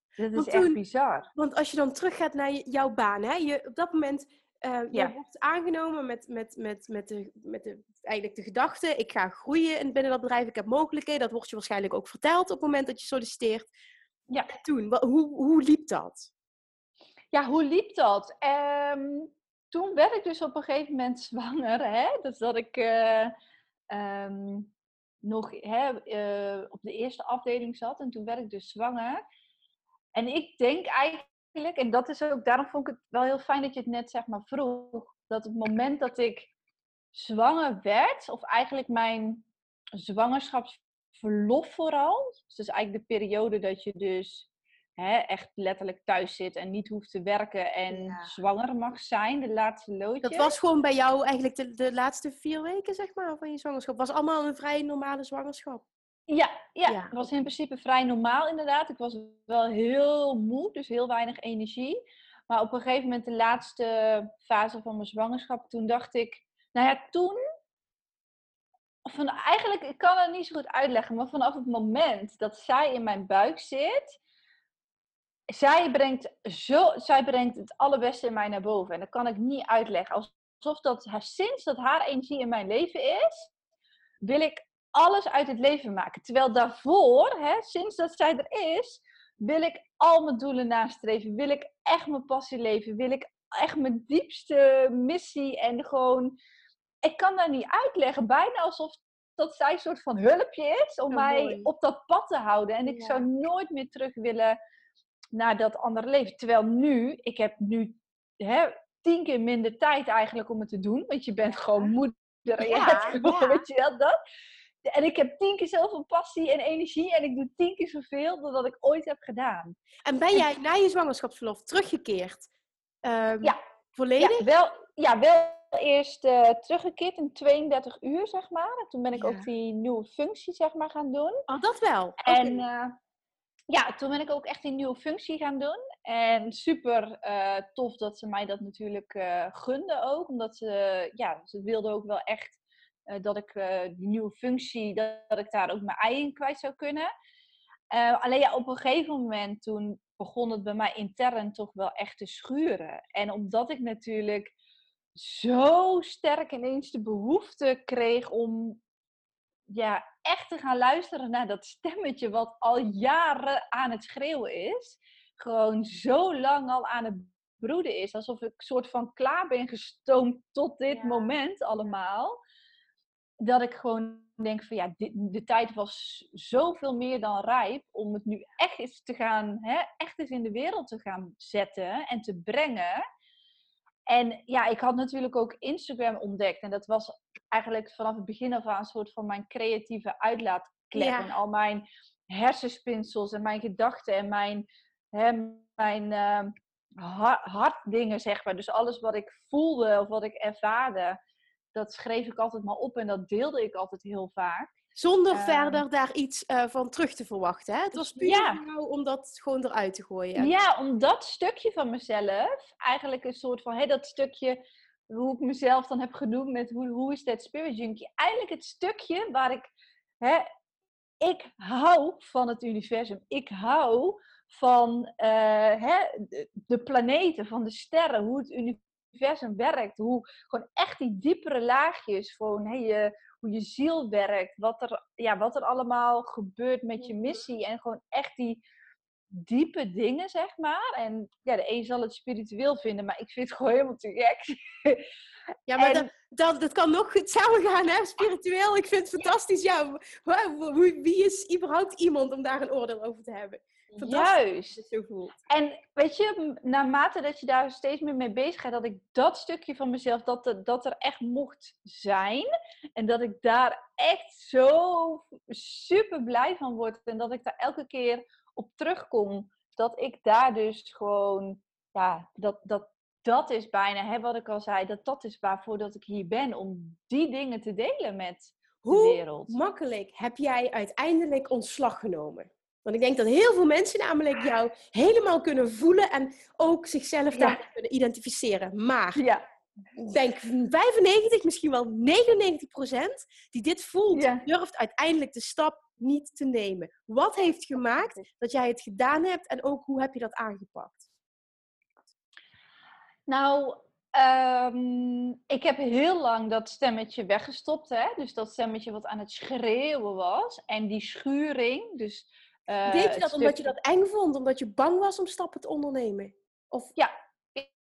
Speaker 2: het is echt bizar.
Speaker 3: Want als je dan teruggaat naar jouw baan, hè, je, op dat moment uh, je wordt aangenomen met, met, met, met, de, met de, eigenlijk de gedachte, ik ga groeien binnen dat bedrijf, ik heb mogelijkheden. Dat wordt je waarschijnlijk ook verteld op het moment dat je solliciteert. Ja. En toen, hoe, hoe liep dat?
Speaker 2: Ja, hoe liep dat? Um, toen werd ik dus op een gegeven moment zwanger. Hè? Dus dat ik uh, um, nog hè, uh, op de eerste afdeling zat. En toen werd ik dus zwanger. En ik denk eigenlijk, en dat is ook, daarom vond ik het wel heel fijn dat je het net zeg maar vroeg. Dat het moment dat ik zwanger werd, of eigenlijk mijn zwangerschapsverlof vooral. Dus eigenlijk de periode dat je dus hè, echt letterlijk thuis zit en niet hoeft te werken en zwanger mag zijn, de laatste loodje.
Speaker 3: Dat was gewoon bij jou eigenlijk de, de laatste vier weken, zeg maar, van je zwangerschap. Was allemaal een vrij normale zwangerschap.
Speaker 2: Ja, ja, het was in principe vrij normaal inderdaad. Ik was wel heel moe, dus heel weinig energie. Maar op een gegeven moment, de laatste fase van mijn zwangerschap, toen dacht ik, nou ja, toen van, eigenlijk, ik kan het niet zo goed uitleggen, maar vanaf het moment dat zij in mijn buik zit, zij brengt, zo, zij brengt het allerbeste in mij naar boven. En dat kan ik niet uitleggen. Alsof dat sinds dat haar energie in mijn leven is, wil ik alles uit het leven maken. Terwijl daarvoor, hè, sinds dat zij er is, wil ik al mijn doelen nastreven. Wil ik echt mijn passie leven. Wil ik echt mijn diepste missie en gewoon... Ik kan dat niet uitleggen. Bijna alsof dat zij een soort van hulpje is om mij op dat pad te houden. En ik zou nooit meer terug willen naar dat andere leven. Terwijl nu, ik heb nu hè, tien keer minder tijd eigenlijk om het te doen. Want je bent gewoon moeder gewoon, weet je wel, dat. En ik heb tien keer zoveel passie en energie en ik doe tien keer zoveel dan dat ik ooit heb gedaan.
Speaker 3: En ben jij na je zwangerschapsverlof teruggekeerd?
Speaker 2: Um, ja.
Speaker 3: Volledig?
Speaker 2: Ja, wel, ja, wel eerst uh, teruggekeerd in 32 uur, zeg maar. En toen ben ik ook die nieuwe functie, zeg maar, gaan doen.
Speaker 3: Oh, dat wel?
Speaker 2: En uh, ja, toen ben ik ook echt een nieuwe functie gaan doen. En super uh, tof dat ze mij dat natuurlijk uh, gunden ook. Omdat ze, ja, ze wilden ook wel echt uh, dat ik die nieuwe functie, dat, dat, ik daar ook mijn ei in kwijt zou kunnen. alleen ja, op een gegeven moment toen begon het bij mij intern toch wel echt te schuren. En omdat ik natuurlijk zo sterk ineens de behoefte kreeg om ja, echt te gaan luisteren naar dat stemmetje wat al jaren aan het schreeuwen is. Gewoon zo lang al aan het broeden is. Alsof ik soort van klaar ben gestoomd tot dit moment allemaal. Dat ik gewoon denk van ja, de tijd was zoveel meer dan rijp om het nu echt eens te gaan, hè, echt eens in de wereld te gaan zetten en te brengen. En ja, ik had natuurlijk ook Instagram ontdekt. En dat was eigenlijk vanaf het begin af aan een soort van mijn creatieve uitlaatklep. En al mijn hersenspinsels en mijn gedachten en mijn, hè, mijn uh, hartdingen, zeg maar. Dus alles wat ik voelde of wat ik ervaarde, dat schreef ik altijd maar op en dat deelde ik altijd heel vaak.
Speaker 3: Zonder ehm, verder daar iets uh, van terug te verwachten. Hè? Het was puur ja. om dat gewoon eruit te gooien.
Speaker 2: Ja, om dat stukje van mezelf, eigenlijk een soort van, hè, dat stukje, hoe ik mezelf dan heb genoemd met hoe, hoe is dat spirit junkie. Eigenlijk het stukje waar ik, hè, ik hou van het universum. Ik hou van uh, hè, de, planeten, van de sterren, hoe het universum werkt. Hoe gewoon echt die diepere laagjes van hey, je hoe je ziel werkt, wat er, ja, wat er allemaal gebeurt met je missie. En gewoon echt die, diepe dingen, zeg maar. En ja, de een zal het spiritueel vinden, maar ik vind het gewoon helemaal te gek.
Speaker 3: Ja, maar en... dat, dat, kan nog goed samengaan, hè? Spiritueel, ik vind het fantastisch. Ja, wie is überhaupt iemand om daar een oordeel over te hebben?
Speaker 2: Juist. Zo voelt. En weet je, naarmate dat je daar steeds meer mee bezig gaat, dat ik dat stukje van mezelf, dat, dat er echt mocht zijn. En dat ik daar echt zo super blij van word. En dat ik daar elke keer op terugkom. Dat ik daar dus gewoon, ja, dat, dat, dat is bijna, hè, wat ik al zei, dat dat is waarvoor dat ik hier ben. Om die dingen te delen met
Speaker 3: Hoe
Speaker 2: de wereld.
Speaker 3: makkelijk heb jij uiteindelijk ontslag genomen? Want ik denk dat heel veel mensen namelijk jou helemaal kunnen voelen en ook zichzelf daar kunnen identificeren. Maar ja. ik denk 95, misschien wel 99 procent die dit voelt, durft uiteindelijk de stap niet te nemen. Wat heeft gemaakt dat jij het gedaan hebt en ook hoe heb je dat aangepakt?
Speaker 2: Nou, ehm, ik heb heel lang dat stemmetje weggestopt. Hè? Dus dat stemmetje wat aan het schreeuwen was. En die schuring. Dus,
Speaker 3: uh, Deed je dat omdat je dat eng vond? Omdat je bang was om stappen te ondernemen? Of...
Speaker 2: Ja,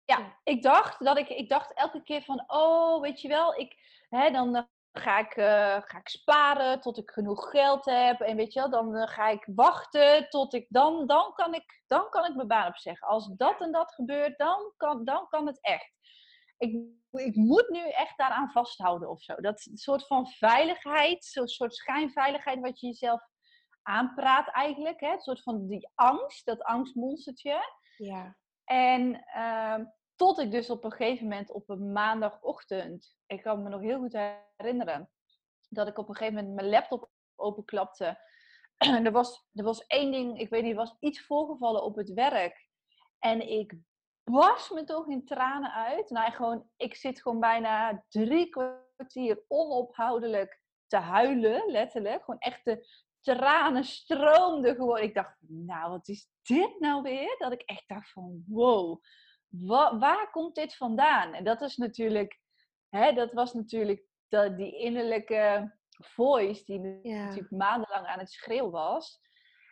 Speaker 2: ja, ik dacht dat ik, ik dacht elke keer van, oh, weet je wel, ik, hè, dan ga ik, uh, ga ik sparen tot ik genoeg geld heb. En weet je wel, dan uh, ga ik wachten tot ik, dan, dan, kan ik, dan kan ik mijn baan opzeggen. Als dat en dat gebeurt, dan kan, dan kan het echt. Ik, ik moet nu echt daaraan vasthouden of zo. Dat soort van veiligheid, zo'n soort schijnveiligheid wat je jezelf aanpraat eigenlijk. Hè? Een soort van die angst, dat angstmonstertje.
Speaker 3: Ja.
Speaker 2: En uh, tot ik dus op een gegeven moment op een maandagochtend, ik kan me nog heel goed herinneren, dat ik op een gegeven moment mijn laptop openklapte. er, was, er was één ding, ik weet niet, er was iets voorgevallen op het werk. En ik was me toch in tranen uit. Nou, gewoon, ik zit gewoon bijna drie kwartier onophoudelijk te huilen, letterlijk. Gewoon echt de tranen stroomden gewoon. Ik dacht, nou, wat is dit nou weer? Dat ik echt dacht van, wow waar komt dit vandaan? En dat is natuurlijk, hè, dat was natuurlijk dat die innerlijke voice die natuurlijk maandenlang aan het schreeuwen was.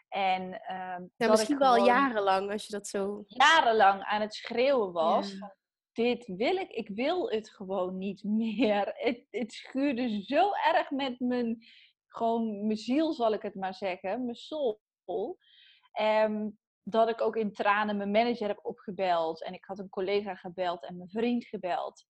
Speaker 2: En uh,
Speaker 3: ja, misschien wel jarenlang als je dat zo.
Speaker 2: Jarenlang aan het schreeuwen was. Van, dit wil ik, ik wil het gewoon niet meer. Het, het schuurde zo erg met mijn, gewoon mijn ziel, zal ik het maar zeggen, mijn soul. Um, dat ik ook in tranen mijn manager heb opgebeld. En ik had een collega gebeld en mijn vriend gebeld.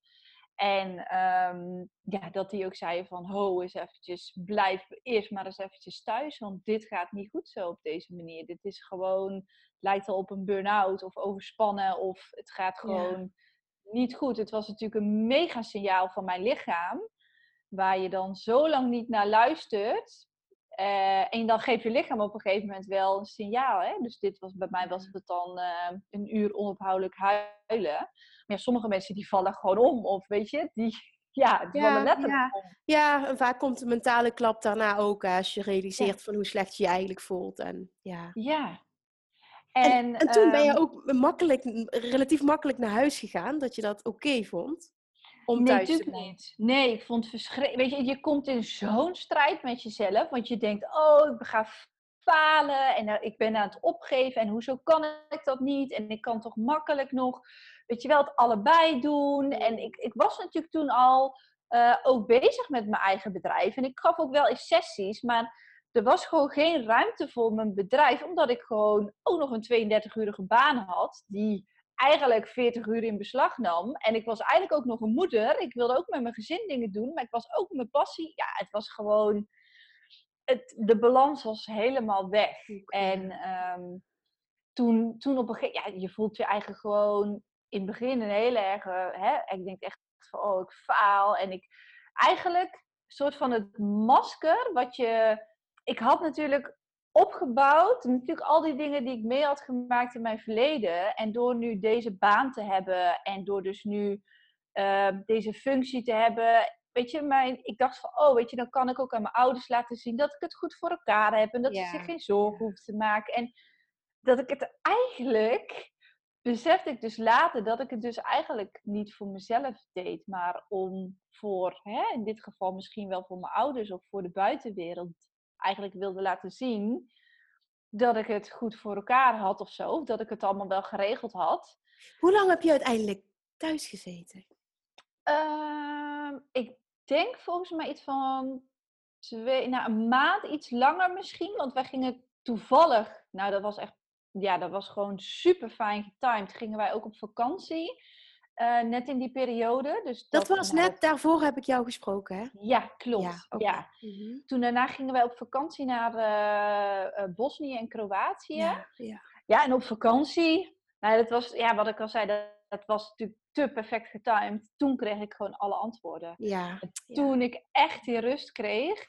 Speaker 2: En ehm, ja, dat die ook zei van, ho, eens eventjes, blijf eerst maar eens eventjes thuis. Want dit gaat niet goed zo op deze manier. Dit is gewoon, lijkt al op een burn-out of overspannen. Of het gaat gewoon niet goed. Het was natuurlijk een mega signaal van mijn lichaam. Waar je dan zo lang niet naar luistert. Uh, en dan geeft je lichaam op een gegeven moment wel een signaal. Hè? Dus dit was, bij mij was het dan uh, een uur onophoudelijk huilen. Maar ja, sommige mensen die vallen gewoon om. Of weet je, die, ja, die vallen letterlijk
Speaker 3: ja.
Speaker 2: om.
Speaker 3: Ja, en vaak komt de mentale klap daarna ook. Als je realiseert van hoe slecht je je eigenlijk voelt. En, ja.
Speaker 2: ja.
Speaker 3: En, en, toen ben je ehm ook makkelijk, relatief makkelijk naar huis gegaan. Dat je dat oké vond
Speaker 2: om nee, thuis te Niet. Nee, ik vond het verschrikkelijk. Weet je, je komt in zo'n strijd met jezelf, want je denkt, oh, ik ga falen en uh, ik ben aan het opgeven en hoezo kan ik dat niet? En ik kan toch makkelijk nog, weet je wel, het allebei doen. En ik, ik was natuurlijk toen al uh, ook bezig met mijn eigen bedrijf en ik gaf ook wel eens sessies, maar er was gewoon geen ruimte voor mijn bedrijf, omdat ik gewoon ook nog een 32-urige baan had, die eigenlijk 40 uur in beslag nam. En ik was eigenlijk ook nog een moeder. Ik wilde ook met mijn gezin dingen doen, maar ik was ook mijn passie. Ja, het was gewoon. Het, de balans was helemaal weg. En um, toen, toen op een gegeven moment, ja, je voelt je eigenlijk gewoon in het begin een hele erg, hè, ik denk echt van, oh, ik faal. En ik, eigenlijk, een soort van het masker wat je, ik had natuurlijk opgebouwd. Natuurlijk al die dingen die ik mee had gemaakt in mijn verleden. En door nu deze baan te hebben en door dus nu uh, deze functie te hebben. Weet je, mijn, ik dacht van, oh, weet je, dan kan ik ook aan mijn ouders laten zien dat ik het goed voor elkaar heb. En dat ze zich geen zorgen hoeven te maken. En dat ik het eigenlijk, besefte ik dus later, dat ik het dus eigenlijk niet voor mezelf deed. Maar om voor, hè, in dit geval misschien wel voor mijn ouders of voor de buitenwereld eigenlijk wilde laten zien dat ik het goed voor elkaar had of zo. Of dat ik het allemaal wel geregeld had.
Speaker 3: Hoe lang heb je uiteindelijk thuis gezeten?
Speaker 2: Ehm, ik denk volgens mij iets van twee, nou, een maand, iets langer misschien. Want wij gingen toevallig, nou dat was echt, ja, dat was gewoon super fijn getimed. Gingen wij ook op vakantie. Uh, net in die periode. Dus
Speaker 3: dat, dat was net, daarvoor heb ik jou gesproken, hè?
Speaker 2: Ja, klopt. Ja, ja. Mhm. Toen daarna gingen wij op vakantie naar uh, uh, Bosnië en Kroatië. Ja, ja. ja, en op vakantie, nou, dat was, ja, wat ik al zei, dat, dat was natuurlijk te perfect getimed. Toen kreeg ik gewoon alle antwoorden. Ja, toen ik echt die rust kreeg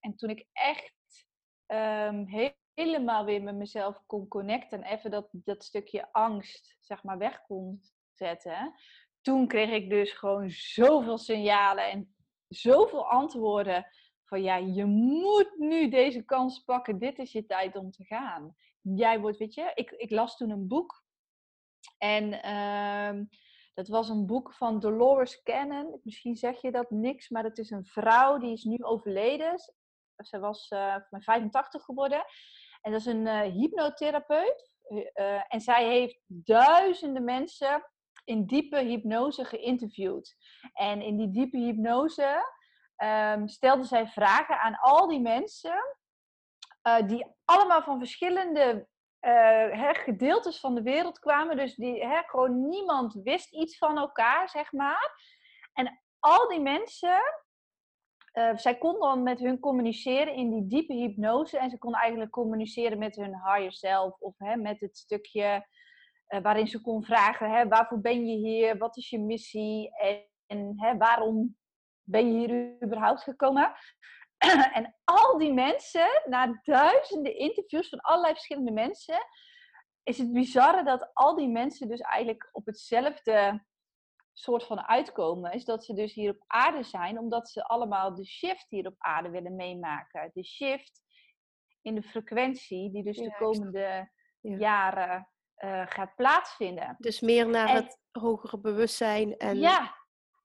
Speaker 2: en toen ik echt um, helemaal weer met mezelf kon connecten en even dat, dat stukje angst, zeg maar, weg kon zetten. Toen kreeg ik dus gewoon zoveel signalen en zoveel antwoorden van ja, je moet nu deze kans pakken. Dit is je tijd om te gaan. Jij wordt, weet je, ik, ik las toen een boek en uh, dat was een boek van Dolores Cannon. Misschien zeg je dat niks, maar het is een vrouw die is nu overleden. Ze was uh, 85 geworden. En dat is een uh, hypnotherapeut. Uh, en zij heeft duizenden mensen in diepe hypnose geïnterviewd. En in die diepe hypnose um, stelde zij vragen aan al die mensen. Uh, die allemaal van verschillende uh, gedeeltes van de wereld kwamen. Dus die, gewoon niemand wist iets van elkaar, zeg maar. En al die mensen, uh, zij konden dan met hun communiceren in die diepe hypnose. En ze konden eigenlijk communiceren met hun higher self. Of hè, met het stukje uh, waarin ze kon vragen, hè, waarvoor ben je hier? Wat is je missie? En, en hè, waarom ben je hier überhaupt gekomen? en al die mensen, na duizenden interviews van allerlei verschillende mensen, is het bizarre dat al die mensen dus eigenlijk op hetzelfde soort van uitkomen. Is dat ze dus hier op aarde zijn, omdat ze allemaal de shift hier op aarde willen meemaken. De shift in de frequentie, die dus de komende jaren uh, gaat plaatsvinden.
Speaker 3: Dus meer naar het hogere bewustzijn. En...
Speaker 2: Ja,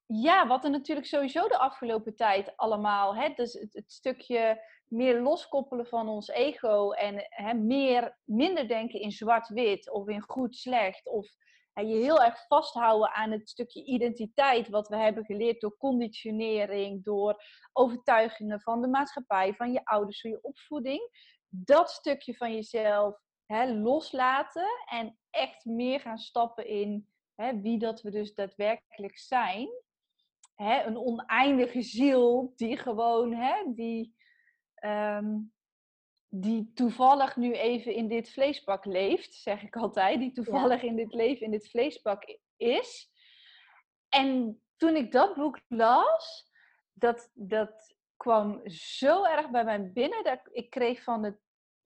Speaker 2: ja, wat er natuurlijk sowieso de afgelopen tijd allemaal, hè, dus het, het stukje meer loskoppelen van ons ego en hè, meer, minder denken in zwart-wit of in goed-slecht of hè, je heel erg vasthouden aan het stukje identiteit wat we hebben geleerd door conditionering, door overtuigingen van de maatschappij, van je ouders, van je opvoeding. Dat stukje van jezelf hè, loslaten en echt meer gaan stappen in hè, wie dat we dus daadwerkelijk zijn hè, een oneindige ziel die gewoon, hè, die, ehm, die toevallig nu even in dit vleespak leeft, zeg ik altijd, die toevallig in dit leven, in dit vleespak is. En toen ik dat boek las, dat, dat kwam zo erg bij mij binnen. Dat ik kreeg van het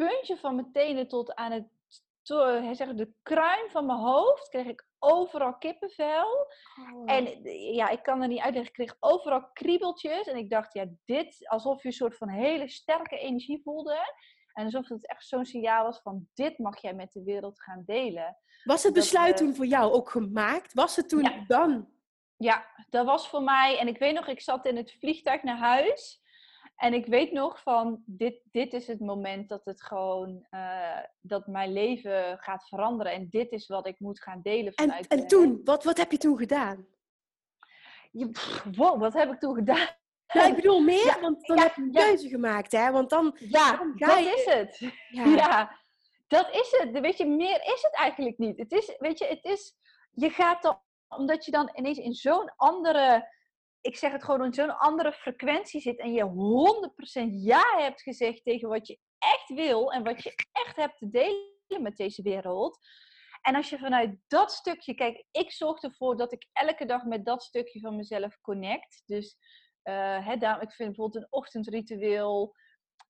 Speaker 2: puntje van mijn tenen tot aan het, zeg, de kruin van mijn hoofd, kreeg ik overal kippenvel. Oh. En ja, ik kan er niet uitleggen. Ik kreeg overal kriebeltjes. En ik dacht, ja, dit, alsof je een soort van hele sterke energie voelde. En alsof het echt zo'n signaal was van, dit mag jij met de wereld gaan delen.
Speaker 3: Was het besluit eh, toen voor jou ook gemaakt? Was het toen dan?
Speaker 2: Ja, dat was voor mij. En ik weet nog, ik zat in het vliegtuig naar huis. En ik weet nog van, dit, dit is het moment dat het gewoon, uh, dat mijn leven gaat veranderen. En dit is wat ik moet gaan delen
Speaker 3: vanuit... En, en toen, wat, wat heb je toen gedaan?
Speaker 2: wow, wat heb ik toen gedaan?
Speaker 3: Ja, ik bedoel meer, want dan heb je een keuze gemaakt, hè? Want dan,
Speaker 2: ja, dan dat is het. Ja. dat is het. Weet je, meer is het eigenlijk niet. Het is, weet je, het is, je gaat dan, omdat je dan ineens in zo'n andere ik zeg het gewoon, in zo'n andere frequentie zit en je 100% ja hebt gezegd tegen wat je echt wil en wat je echt hebt te delen met deze wereld. En als je vanuit dat stukje, kijk, ik zorg ervoor dat ik elke dag met dat stukje van mezelf connect. Dus uh, hè, daarom, ik vind bijvoorbeeld een ochtendritueel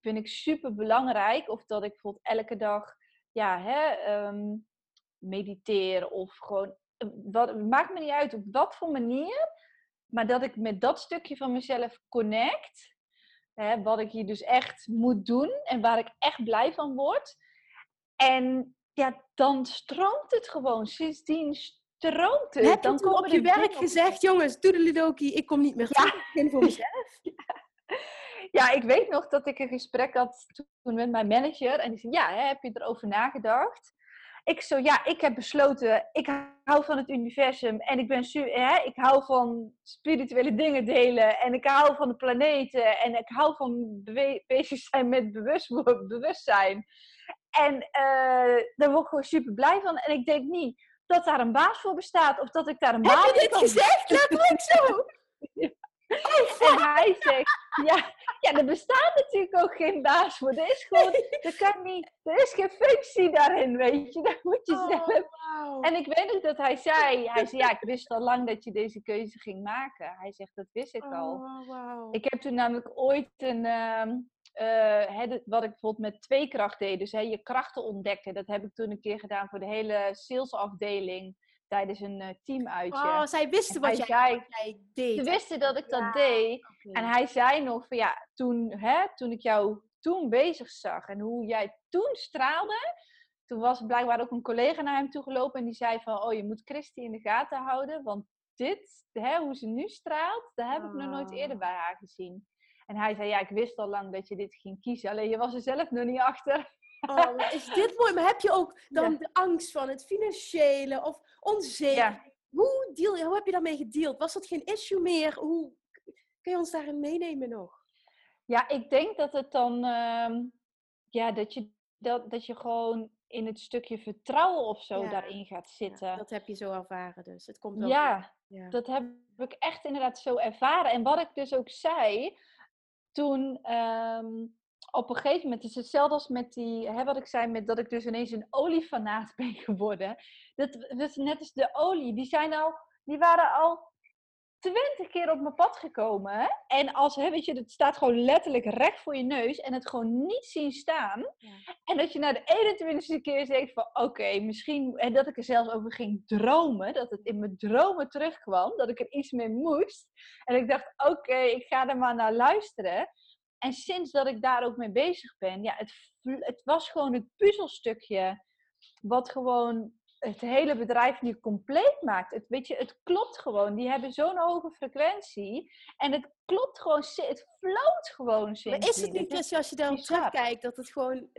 Speaker 2: vind ik super belangrijk. Of dat ik bijvoorbeeld elke dag ja, hè, um, mediteer of gewoon, wat, maakt me niet uit op wat voor manier. Maar dat ik met dat stukje van mezelf connect. Hè, wat ik hier dus echt moet doen en waar ik echt blij van word. En ja, dan stroomt het gewoon. Sindsdien stroomt het.
Speaker 3: Heb
Speaker 2: dan
Speaker 3: je op je werk gezegd, jongens, doedelidoki, ik kom niet meer terug. Ja. Ik voor mezelf.
Speaker 2: Ja, ik weet nog dat ik een gesprek had toen met mijn manager. En die zei, ja, hè, heb je erover nagedacht? Ik zo, ja, ik heb besloten, ik hou van het universum. En ik ben hè, ik hou van spirituele dingen delen. En ik hou van de planeten. En ik hou van bezig zijn met bewustzijn. En uh, daar word ik gewoon super blij van. En ik denk niet dat daar een baas voor bestaat. Of dat ik daar een baas
Speaker 3: voor Heb je dit gezegd? Letterlijk zo?
Speaker 2: Oh, en hij zegt, ja, ja, er bestaat natuurlijk ook geen baas voor. Er is gewoon, er, kan niet, er is geen functie daarin, weet je. Dat moet je oh, zelf. En ik weet ook dat hij zei, hij zei, ja, ik wist al lang dat je deze keuze ging maken. Hij zegt, dat wist ik al.
Speaker 3: Oh, wow.
Speaker 2: Ik heb toen namelijk ooit een, uh, wat ik bijvoorbeeld met twee kracht deed, dus je krachten ontdekken. Dat heb ik toen een keer gedaan voor de hele salesafdeling tijdens een uh, teamuitje.
Speaker 3: Oh, zij wisten wat, jij, deed.
Speaker 2: Ze wisten dat ik dat deed. En hij zei nog van ja, toen, hè, toen ik jou toen bezig zag en hoe jij toen straalde, toen was blijkbaar ook een collega naar hem toe gelopen en die zei van oh, je moet Christy in de gaten houden, want dit, hè, hoe ze nu straalt, daar heb ik nog nooit eerder oh. bij haar gezien. En hij zei, ja, ik wist al lang dat je dit ging kiezen. Alleen je was er zelf nog niet achter.
Speaker 3: Oh, is dit mooi? Maar heb je ook dan de angst van het financiële of onzeker? Hoe, deal, hoe heb je daarmee gedeeld? Was dat geen issue meer? Hoe kun je ons daarin meenemen nog?
Speaker 2: Ja, ik denk dat het dan, ehm, ja, dat je, dat, dat je gewoon in het stukje vertrouwen of zo daarin gaat zitten. Ja,
Speaker 3: dat heb je zo ervaren dus. Het komt wel
Speaker 2: ja, ja, dat heb ik echt inderdaad zo ervaren. En wat ik dus ook zei, toen ehm, op een gegeven moment, het is hetzelfde als met die, hè, wat ik zei, met dat ik dus ineens een oliefanaat ben geworden. Dat, dat is net als de olie, die zijn al, die waren al twintig keer op mijn pad gekomen. En als, hè, weet je, het staat gewoon letterlijk recht voor je neus en het gewoon niet zien staan. Ja. En dat je na de 21ste keer zegt van, oké, misschien, en dat ik er zelfs over ging dromen, dat het in mijn dromen terugkwam, dat ik er iets mee moest. En ik dacht, oké, ik ga er maar naar luisteren. En sinds dat ik daar ook mee bezig ben, ja, het, het was gewoon het puzzelstukje wat gewoon het hele bedrijf nu compleet maakt. Het, weet je, het klopt gewoon. Die hebben zo'n hoge frequentie. En het klopt gewoon. Het floot gewoon.
Speaker 3: Maar is het niet, dus als je dan terugkijkt, dat het gewoon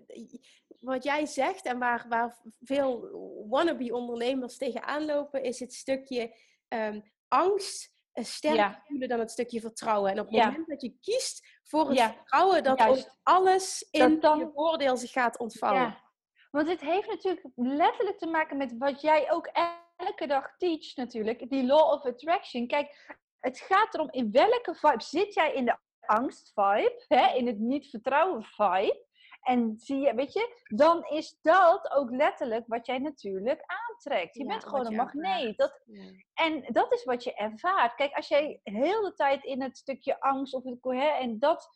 Speaker 3: wat jij zegt en waar, waar veel wannabe ondernemers tegenaan lopen, is het stukje um, angst sterker voelen dan het stukje vertrouwen. En op het moment dat je kiest voor het vertrouwen, dat ook alles in dan... je voordeel zich gaat ontvouwen.
Speaker 2: Want dit heeft natuurlijk letterlijk te maken met wat jij ook elke dag teach natuurlijk. Die law of attraction. Kijk, het gaat erom in welke vibe zit jij in de angst vibe, hè, in het niet vertrouwen vibe. En zie je, weet je, dan is dat ook letterlijk wat jij natuurlijk aantrekt. Je bent gewoon een magneet. Dat, En dat is wat je ervaart. Kijk, als jij heel de tijd in het stukje angst of het hè, en dat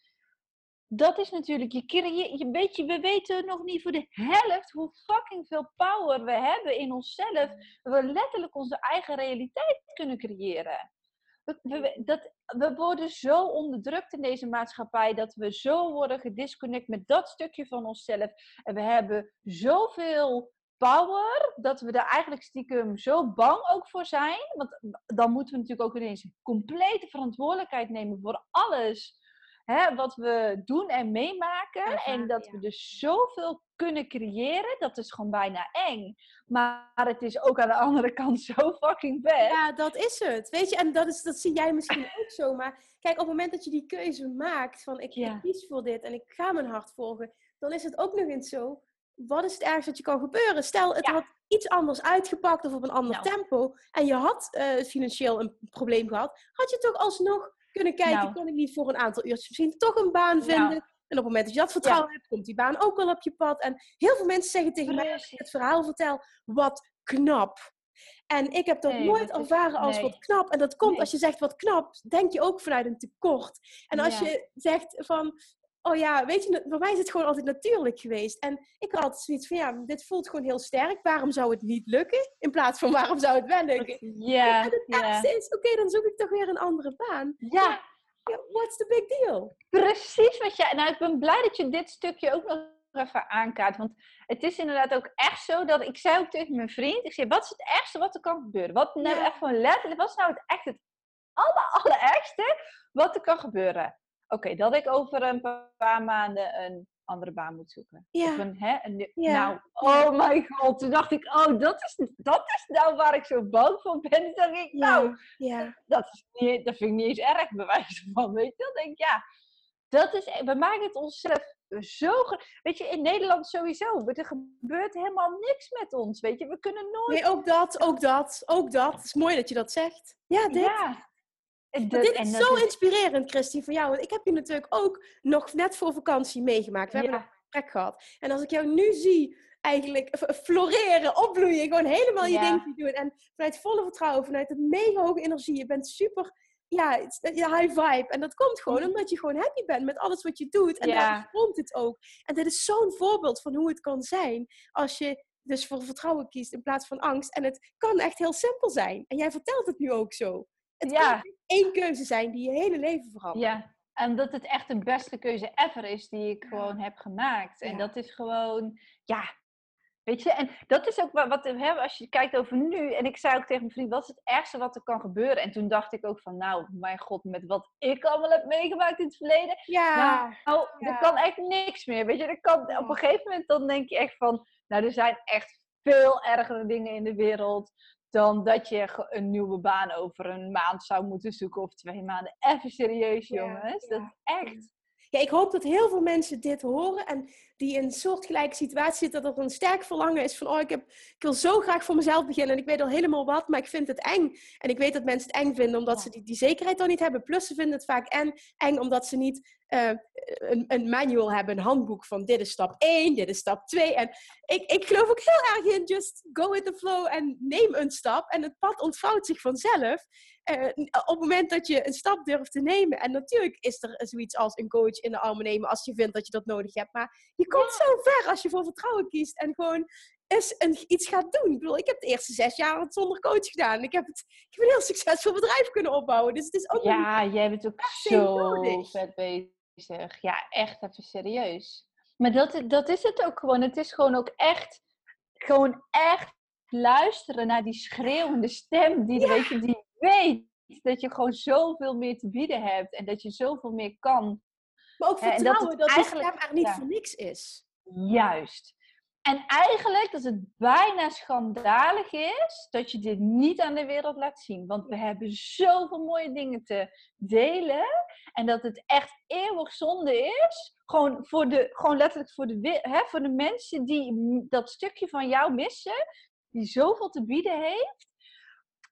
Speaker 2: dat is natuurlijk, je, je, je weet je, we weten nog niet voor de helft hoe fucking veel power we hebben in onszelf. We letterlijk onze eigen realiteit kunnen creëren. We, dat, we worden zo onderdrukt in deze maatschappij dat we zo worden gedisconnect met dat stukje van onszelf. En we hebben zoveel power dat we er eigenlijk stiekem zo bang ook voor zijn. Want dan moeten we natuurlijk ook ineens complete verantwoordelijkheid nemen voor alles hè, wat we doen en meemaken. en dat we dus zoveel kunnen creëren, dat is gewoon bijna eng. Maar het is ook aan de andere kant zo fucking vet.
Speaker 3: Ja, dat is het. Weet je, en dat, is, dat zie jij misschien ook zo. Maar kijk, op het moment dat je die keuze maakt van ik, kies voor dit en ik ga mijn hart volgen, dan is het ook nog eens zo. Wat is het ergste dat je kan gebeuren? Stel, het had iets anders uitgepakt of op een ander nou. tempo. En je had uh, financieel een probleem gehad. Had je toch alsnog kunnen kijken, nou. kan ik niet voor een aantal uurtjes misschien toch een baan nou. vinden. En op het moment dat je dat vertrouwen hebt, komt die baan ook wel op je pad. En heel veel mensen zeggen tegen mij, als ik het verhaal vertel, wat knap. En ik heb dat nooit ervaren als wat knap. En dat komt als je zegt wat knap, denk je ook vanuit een tekort. En als je zegt van, oh ja, weet je, voor mij is het gewoon altijd natuurlijk geweest. En ik had altijd zoiets van, ja, dit voelt gewoon heel sterk. Waarom zou het niet lukken? In plaats van, waarom zou het wel lukken?
Speaker 2: Ja.
Speaker 3: En het ergste is, oké, dan zoek ik toch weer een andere baan.
Speaker 2: Ja.
Speaker 3: What's the big deal?
Speaker 2: Precies wat jij... Nou, ik ben blij dat je dit stukje ook nog even aankaart. Want het is inderdaad ook echt zo dat... Ik zei ook tegen mijn vriend, ik zei, wat is het ergste wat er kan gebeuren? Wat nou echt letterlijk, wat is nou het echt het aller, allerergste wat er kan gebeuren? Oké, dat ik over een paar maanden een andere baan moet zoeken. Ja. Een, hè, een, Nou, oh my god. Toen dacht ik, oh, dat is, dat is nou waar ik zo bang voor ben. Toen dacht ik, nou, ja. Dat, is niet, dat vind ik niet eens erg bewijs van. Weet je, dan denk ik, ja, dat is, we maken het onszelf zo... Weet je, in Nederland sowieso, er gebeurt helemaal niks met ons, weet je. We kunnen nooit...
Speaker 3: Nee, ook dat, ook dat, ook dat. Het is mooi dat je dat zegt. Ja, dit. Ja. Dit is zo inspirerend, Christy, voor jou. Want ik heb je natuurlijk ook nog net voor vakantie meegemaakt. We hebben een gesprek gehad. En als ik jou nu zie eigenlijk floreren, opbloeien, gewoon helemaal je ding doen. En vanuit volle vertrouwen, vanuit het mega hoge energie. Je bent super ja, je high vibe. En dat komt gewoon omdat je gewoon happy bent met alles wat je doet. En daar komt het ook. En dit is zo'n voorbeeld van hoe het kan zijn als je dus voor vertrouwen kiest in plaats van angst. En het kan echt heel simpel zijn. En jij vertelt het nu ook zo. Het kan één keuze zijn die je hele leven verandert.
Speaker 2: Ja, en dat het echt de beste keuze ever is die ik gewoon heb gemaakt. En dat is gewoon, ja, Weet je, en dat is ook wat, hè, als je kijkt over nu. En ik zei ook tegen mijn vriend, wat is het ergste wat er kan gebeuren? En toen dacht ik ook van, nou, mijn god, met wat ik allemaal heb meegemaakt in het verleden. Ja. Nou, er kan echt niks meer. Weet je, er kan, op een gegeven moment dan denk je echt van, nou, er zijn echt veel ergere dingen in de wereld dan dat je een nieuwe baan over een maand zou moeten zoeken of twee maanden. Even serieus, jongens. Dat is echt
Speaker 3: ja, ik hoop dat heel veel mensen dit horen en die in een soortgelijke situatie zitten, dat er een sterk verlangen is van, oh, ik, heb, ik wil zo graag voor mezelf beginnen en ik weet al helemaal wat, maar ik vind het eng. En ik weet dat mensen het eng vinden omdat ze die, die zekerheid dan niet hebben. Plus ze vinden het vaak en, eng omdat ze niet uh, een, een, manual hebben, een handboek van dit is stap 1, dit is stap 2. En ik, ik geloof ook heel erg in just go with the flow en neem een stap en het pad ontvouwt zich vanzelf. Uh, op het moment dat je een stap durft te nemen. En natuurlijk is er zoiets als een coach in de armen nemen als je vindt dat je dat nodig hebt. Maar je komt zo ver als je voor vertrouwen kiest en gewoon eens een, iets gaat doen. Ik bedoel, ik heb de eerste zes jaar het zonder coach gedaan. Ik heb, het, ik heb een heel succesvol bedrijf kunnen opbouwen. Dus het is ook
Speaker 2: Ja, jij bent ook zo vet bezig. Ja, echt even serieus. Maar dat, dat is het ook gewoon. Het is gewoon ook echt, gewoon echt luisteren naar die schreeuwende stem die, weet je, die weet dat je gewoon zoveel meer te bieden hebt en dat je zoveel meer kan.
Speaker 3: Maar ook vertrouwen dat, dat eigenlijk er niet voor niks is.
Speaker 2: Juist. En eigenlijk dat het bijna schandalig is dat je dit niet aan de wereld laat zien. Want we hebben zoveel mooie dingen te delen. En dat het echt eeuwig zonde is. Gewoon, voor de, gewoon letterlijk voor de, hè, voor de mensen die dat stukje van jou missen. Die zoveel te bieden heeft.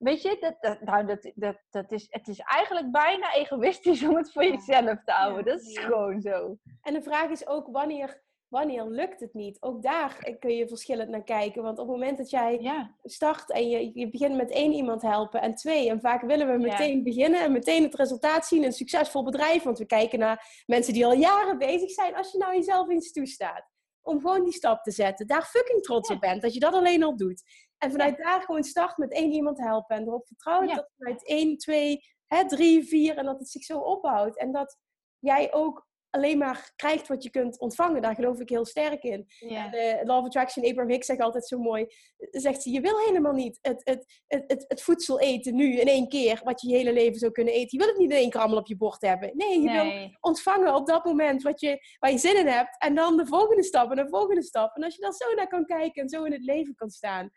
Speaker 2: Weet je, dat, dat, nou, dat, dat, dat is, het is eigenlijk bijna egoïstisch om het voor jezelf te houden. Dat is gewoon zo.
Speaker 3: En de vraag is ook wanneer, wanneer lukt het niet? Ook daar kun je verschillend naar kijken. Want op het moment dat jij start en je, je begint met één iemand helpen en twee. En vaak willen we meteen beginnen en meteen het resultaat zien. Een succesvol bedrijf. Want we kijken naar mensen die al jaren bezig zijn. Als je nou jezelf iets toestaat om gewoon die stap te zetten. Daar fucking trots op bent. Dat je dat alleen al doet. En vanuit daar gewoon start met één iemand helpen. En erop vertrouwen dat vanuit één, twee, hè, drie, vier. En dat het zich zo opbouwt. En dat jij ook alleen maar krijgt wat je kunt ontvangen. Daar geloof ik heel sterk in. Ja. De Law of Attraction, Abraham Hicks zegt altijd zo mooi. Zegt ze, je wil helemaal niet het, het, het, het, voedsel eten nu in één keer. Wat je je hele leven zou kunnen eten. Je wil het niet in één allemaal op je bord hebben. Nee, je wil ontvangen op dat moment wat je, waar je zin in hebt. En dan de volgende stap en de volgende stap. En als je dan zo naar kan kijken en zo in het leven kan staan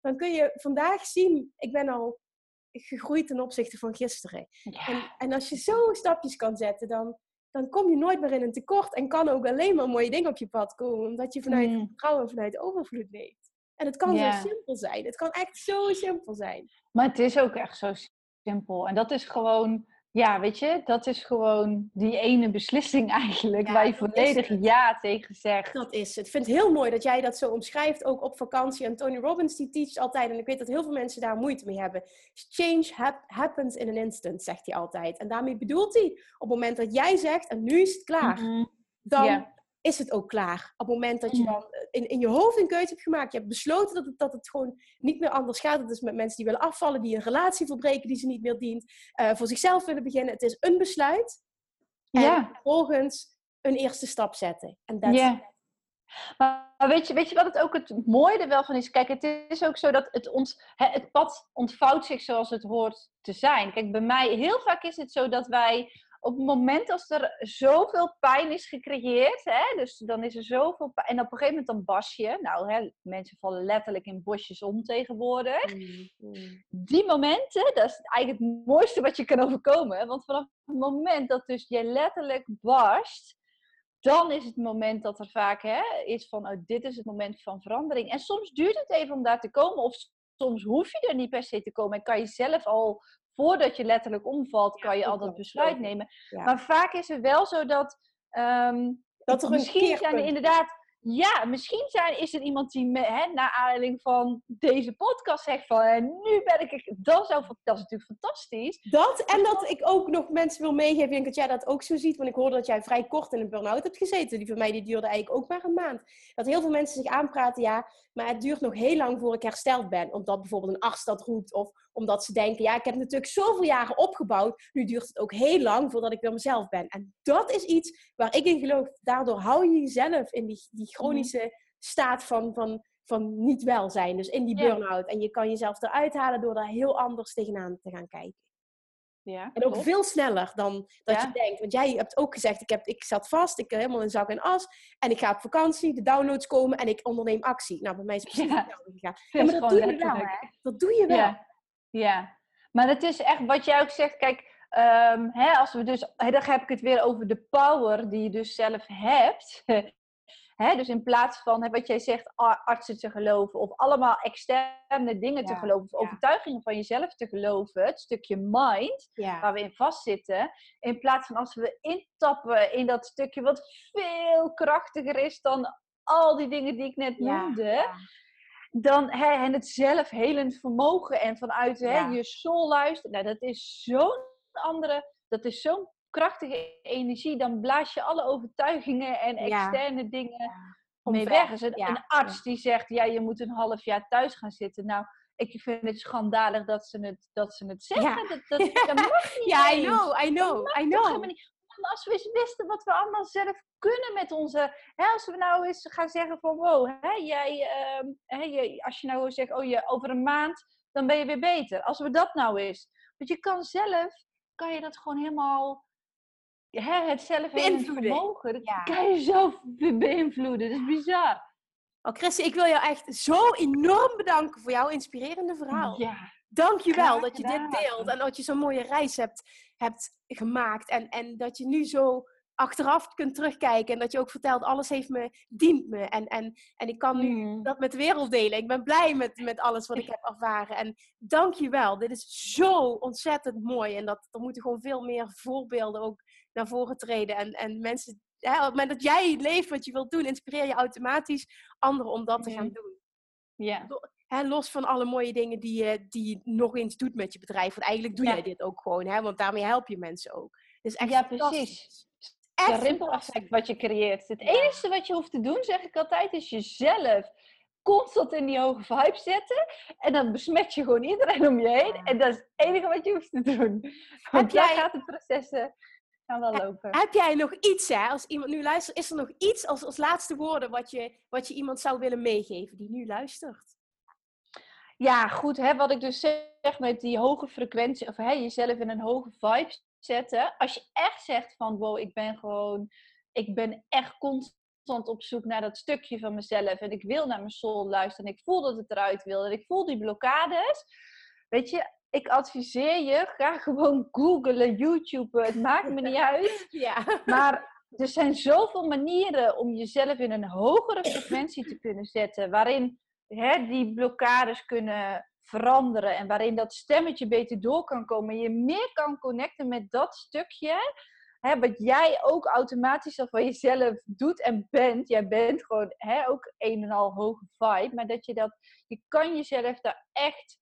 Speaker 3: dan kun je vandaag zien, ik ben al gegroeid ten opzichte van gisteren. En, en, als je zo stapjes kan zetten, dan, dan kom je nooit meer in een tekort en kan ook alleen maar mooie dingen op je pad komen, omdat je vanuit mm. vertrouwen en vanuit overvloed leeft. En het kan zo simpel zijn. Het kan echt zo simpel zijn.
Speaker 2: Maar het is ook echt zo simpel. En dat is gewoon ja, weet je, dat is gewoon die ene beslissing eigenlijk waar je volledig ja tegen zegt.
Speaker 3: Dat is het. Ik vind het heel mooi dat jij dat zo omschrijft, ook op vakantie. En Tony Robbins die teacht altijd, en ik weet dat heel veel mensen daar moeite mee hebben. Change happens in an instant, zegt hij altijd. En daarmee bedoelt hij, op het moment dat jij zegt, en nu is het klaar, mhm. dan is het ook klaar. Op het moment dat je dan eh, in, in je hoofd een keuze hebt gemaakt, je hebt besloten dat het, dat het gewoon niet meer anders gaat. Het is met mensen die willen afvallen, die een relatie verbreken die ze niet meer dient, uh, voor zichzelf willen beginnen. Het is een besluit. En ja. vervolgens een eerste stap zetten. En dat.
Speaker 2: Maar weet je, weet je wat het ook het mooie er wel van is? Kijk, het is ook zo dat het, ons, het pad ontvouwt zich zoals het hoort te zijn. Kijk, bij mij, heel vaak is het zo dat wij op het moment als er zoveel pijn is gecreëerd, hè, dus dan is er zoveel pijn, en op een gegeven moment dan bas je, nou, hè, mensen vallen letterlijk in bosjes om tegenwoordig. Mm, mm. Die momenten, dat is eigenlijk het mooiste wat je kan overkomen, want vanaf het moment dat dus je letterlijk barst, dan is het moment dat er vaak hè, is van, oh, dit is het moment van verandering. En soms duurt het even om daar te komen, of soms hoef je er niet per se te komen en kan je zelf al voordat je letterlijk omvalt, kan je al dat besluit nemen. Maar vaak is het wel zo dat. Um, dat er misschien zijn er inderdaad ja, misschien zijn, is er iemand die me, hè, naar aanleiding van deze podcast zegt van en nu ben ik, dat, zou, dat is natuurlijk fantastisch.
Speaker 3: Dat en dat ik ook nog mensen wil meegeven, ik denk dat jij dat ook zo ziet, want ik hoorde dat jij vrij kort in een burn-out hebt gezeten. Die voor mij die duurde eigenlijk ook maar een maand. Dat heel veel mensen zich aanpraten, ja, maar het duurt nog heel lang voor ik hersteld ben. Omdat bijvoorbeeld een arts dat roept of omdat ze denken, ja, ik heb natuurlijk zoveel jaren opgebouwd, nu duurt het ook heel lang voordat ik weer mezelf ben. En dat is iets waar ik in geloof. Daardoor hou je jezelf in die, die chronische staat van, van, van niet welzijn. Dus in die burn-out. En je kan jezelf eruit halen door daar heel anders tegenaan te gaan kijken. Ja, en ook veel sneller dan dat je denkt. Want jij hebt ook gezegd, ik, heb, ik zat vast, ik heb helemaal in zak en as. En ik ga op vakantie, de downloads komen en ik onderneem actie. Nou, bij mij is het precies hetzelfde gegaan. Ja, maar dat doe je wel? Dat doe je wel.
Speaker 2: Ja. maar het is echt wat jij ook zegt. Kijk, um, hè, als we dus, dan heb ik het weer over de power die je dus zelf hebt. Hè, dus in plaats van hè, wat jij zegt, artsen te geloven of allemaal externe dingen te geloven, of overtuigingen van jezelf te geloven, het stukje mind waar we in vastzitten, in plaats van als we intappen in dat stukje wat veel krachtiger is dan al die dingen die ik net noemde. Dan hè, en het zelfhelend vermogen en vanuit hè, je soul luisteren. Nou, dat is zo'n andere, dat is zo'n krachtige energie, dan blaas je alle overtuigingen en externe dingen mee weg. Dus een, een arts die zegt, ja, je moet een half jaar thuis gaan zitten. Nou, ik vind het schandalig dat ze het, dat ze het zeggen. Dat, dat, dat mag niet
Speaker 3: Ja, I know, I know, I know.
Speaker 2: Als we eens wisten wat we allemaal zelf kunnen met onze... Hè, als we nou eens gaan zeggen van... Wow, hè, jij, uh, hè, als je nou zegt... Oh, je, over een maand, dan ben je weer beter. Als we dat nou eens... Want je kan zelf... Kan je dat gewoon helemaal hè, het zelf vermogen, dat ja. kan je zelf beïnvloeden. Dat is bizar.
Speaker 3: Oh, Christy, ik wil jou echt zo enorm bedanken voor jouw inspirerende verhaal. Ja. Dank je wel dat je dit deelt en dat je zo'n mooie reis hebt, hebt gemaakt. En, en dat je nu zo achteraf kunt terugkijken en dat je ook vertelt, alles heeft me, dient me. En, en, en ik kan nu mm. dat met de wereld delen. Ik ben blij met, met alles wat ik heb ervaren. En dank je wel. Dit is zo ontzettend mooi. En dat, er moeten gewoon veel meer voorbeelden ook naar voren treden. En, en mensen, hè, op het moment dat jij leeft wat je wilt doen, inspireer je automatisch anderen om dat te gaan doen. Ja. Hè, los van alle mooie dingen die je, die je nog eens doet met je bedrijf. Want eigenlijk doe jij dit ook gewoon, hè? want daarmee help je mensen ook. Dus echt
Speaker 2: ja, precies. Echt rimpel-effect wat je creëert. Het enige wat je hoeft te doen, zeg ik altijd, is jezelf constant in die hoge vibe zetten. En dan besmet je gewoon iedereen om je heen. En dat is het enige wat je hoeft te doen. Want jij... gaat het processen gaan wel lopen.
Speaker 3: Heb jij nog iets, hè, als iemand nu luistert, is er nog iets als, als laatste woorden wat je, wat je iemand zou willen meegeven die nu luistert?
Speaker 2: Ja, goed, hè, wat ik dus zeg met die hoge frequentie, of hè, jezelf in een hoge vibe zetten. Als je echt zegt van, wow, ik ben gewoon, ik ben echt constant op zoek naar dat stukje van mezelf en ik wil naar mijn soul luisteren en ik voel dat het eruit wil en ik voel die blokkades. Weet je, ik adviseer je, ga gewoon googlen, YouTube, het maakt me niet uit. Ja. Maar er zijn zoveel manieren om jezelf in een hogere frequentie te kunnen zetten, waarin hè, die blokkades kunnen veranderen en waarin dat stemmetje beter door kan komen en je meer kan connecten met dat stukje. Hè, wat jij ook automatisch al van jezelf doet en bent. Jij bent gewoon hè, ook een en al hoge vibe. Maar dat je dat, je kan jezelf daar echt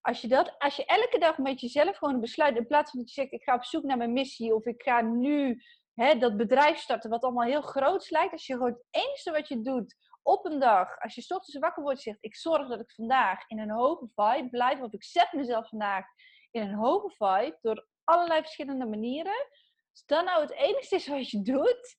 Speaker 2: als je, dat, als je elke dag met jezelf gewoon besluit, in plaats van dat je zegt, ik ga op zoek naar mijn missie of ik ga nu hè, dat bedrijf starten, wat allemaal heel groot lijkt. Als je gewoon het enige wat je doet op een dag, als je ochtends wakker wordt zegt, ik zorg dat ik vandaag in een hoge vibe blijf, of ik zet mezelf vandaag in een hoge vibe door allerlei verschillende manieren. Als dat nou het enige is wat je doet,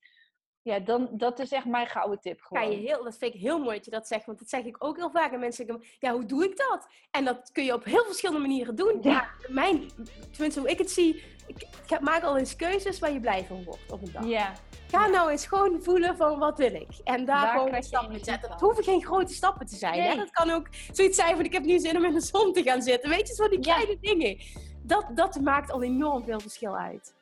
Speaker 2: Ja, dan, dat is echt mijn gouden tip gewoon.
Speaker 3: Ga je heel, dat vind ik heel mooi dat je dat zegt, want dat zeg ik ook heel vaak. En mensen zeggen, ja, hoe doe ik dat? En dat kun je op heel verschillende manieren doen. Ja. mijn, tenminste hoe ik het zie, ik, ik maak al eens keuzes waar je blij van wordt op een dag. Ja. Ga nou eens gewoon voelen van wat wil ik. En daar, daar gewoon stappen zetten. Het hoeven geen grote stappen te zijn. Hè? Dat kan ook zoiets zijn van ik heb nu zin om in de zon te gaan zitten. Weet je, zo die kleine dingen. Dat, dat maakt al enorm veel verschil uit.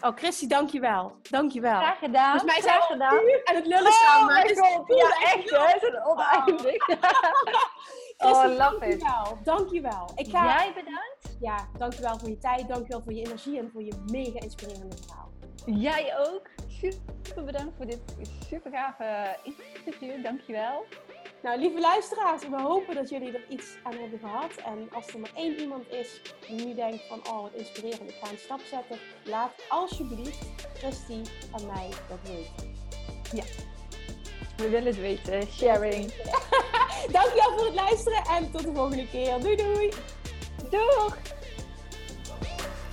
Speaker 3: Oh, Christy, dankjewel. Dankjewel.
Speaker 2: Graag gedaan.
Speaker 3: Dus mij zijn
Speaker 2: gedaan.
Speaker 3: en het lullen samen. Oh
Speaker 2: my dus ja echt hè. Het is oneindig.
Speaker 3: Oh, love it. Dankjewel.
Speaker 2: Ik ga... Jij bedankt.
Speaker 3: Ja, dankjewel voor je tijd. Dankjewel voor je energie en voor je mega inspirerende verhaal.
Speaker 2: Jij ook. Super bedankt voor dit super gave interview. Dankjewel.
Speaker 3: Nou, lieve luisteraars, we hopen dat jullie er iets aan hebben gehad. En als er maar één iemand is die nu denkt van, oh wat inspirerend, ik ga een stap zetten. Laat alsjeblieft Christy en mij dat weten.
Speaker 2: Ja, we willen het weten. Sharing.
Speaker 3: Dankjewel voor het luisteren en tot de volgende keer. Doei doei.
Speaker 2: Doeg.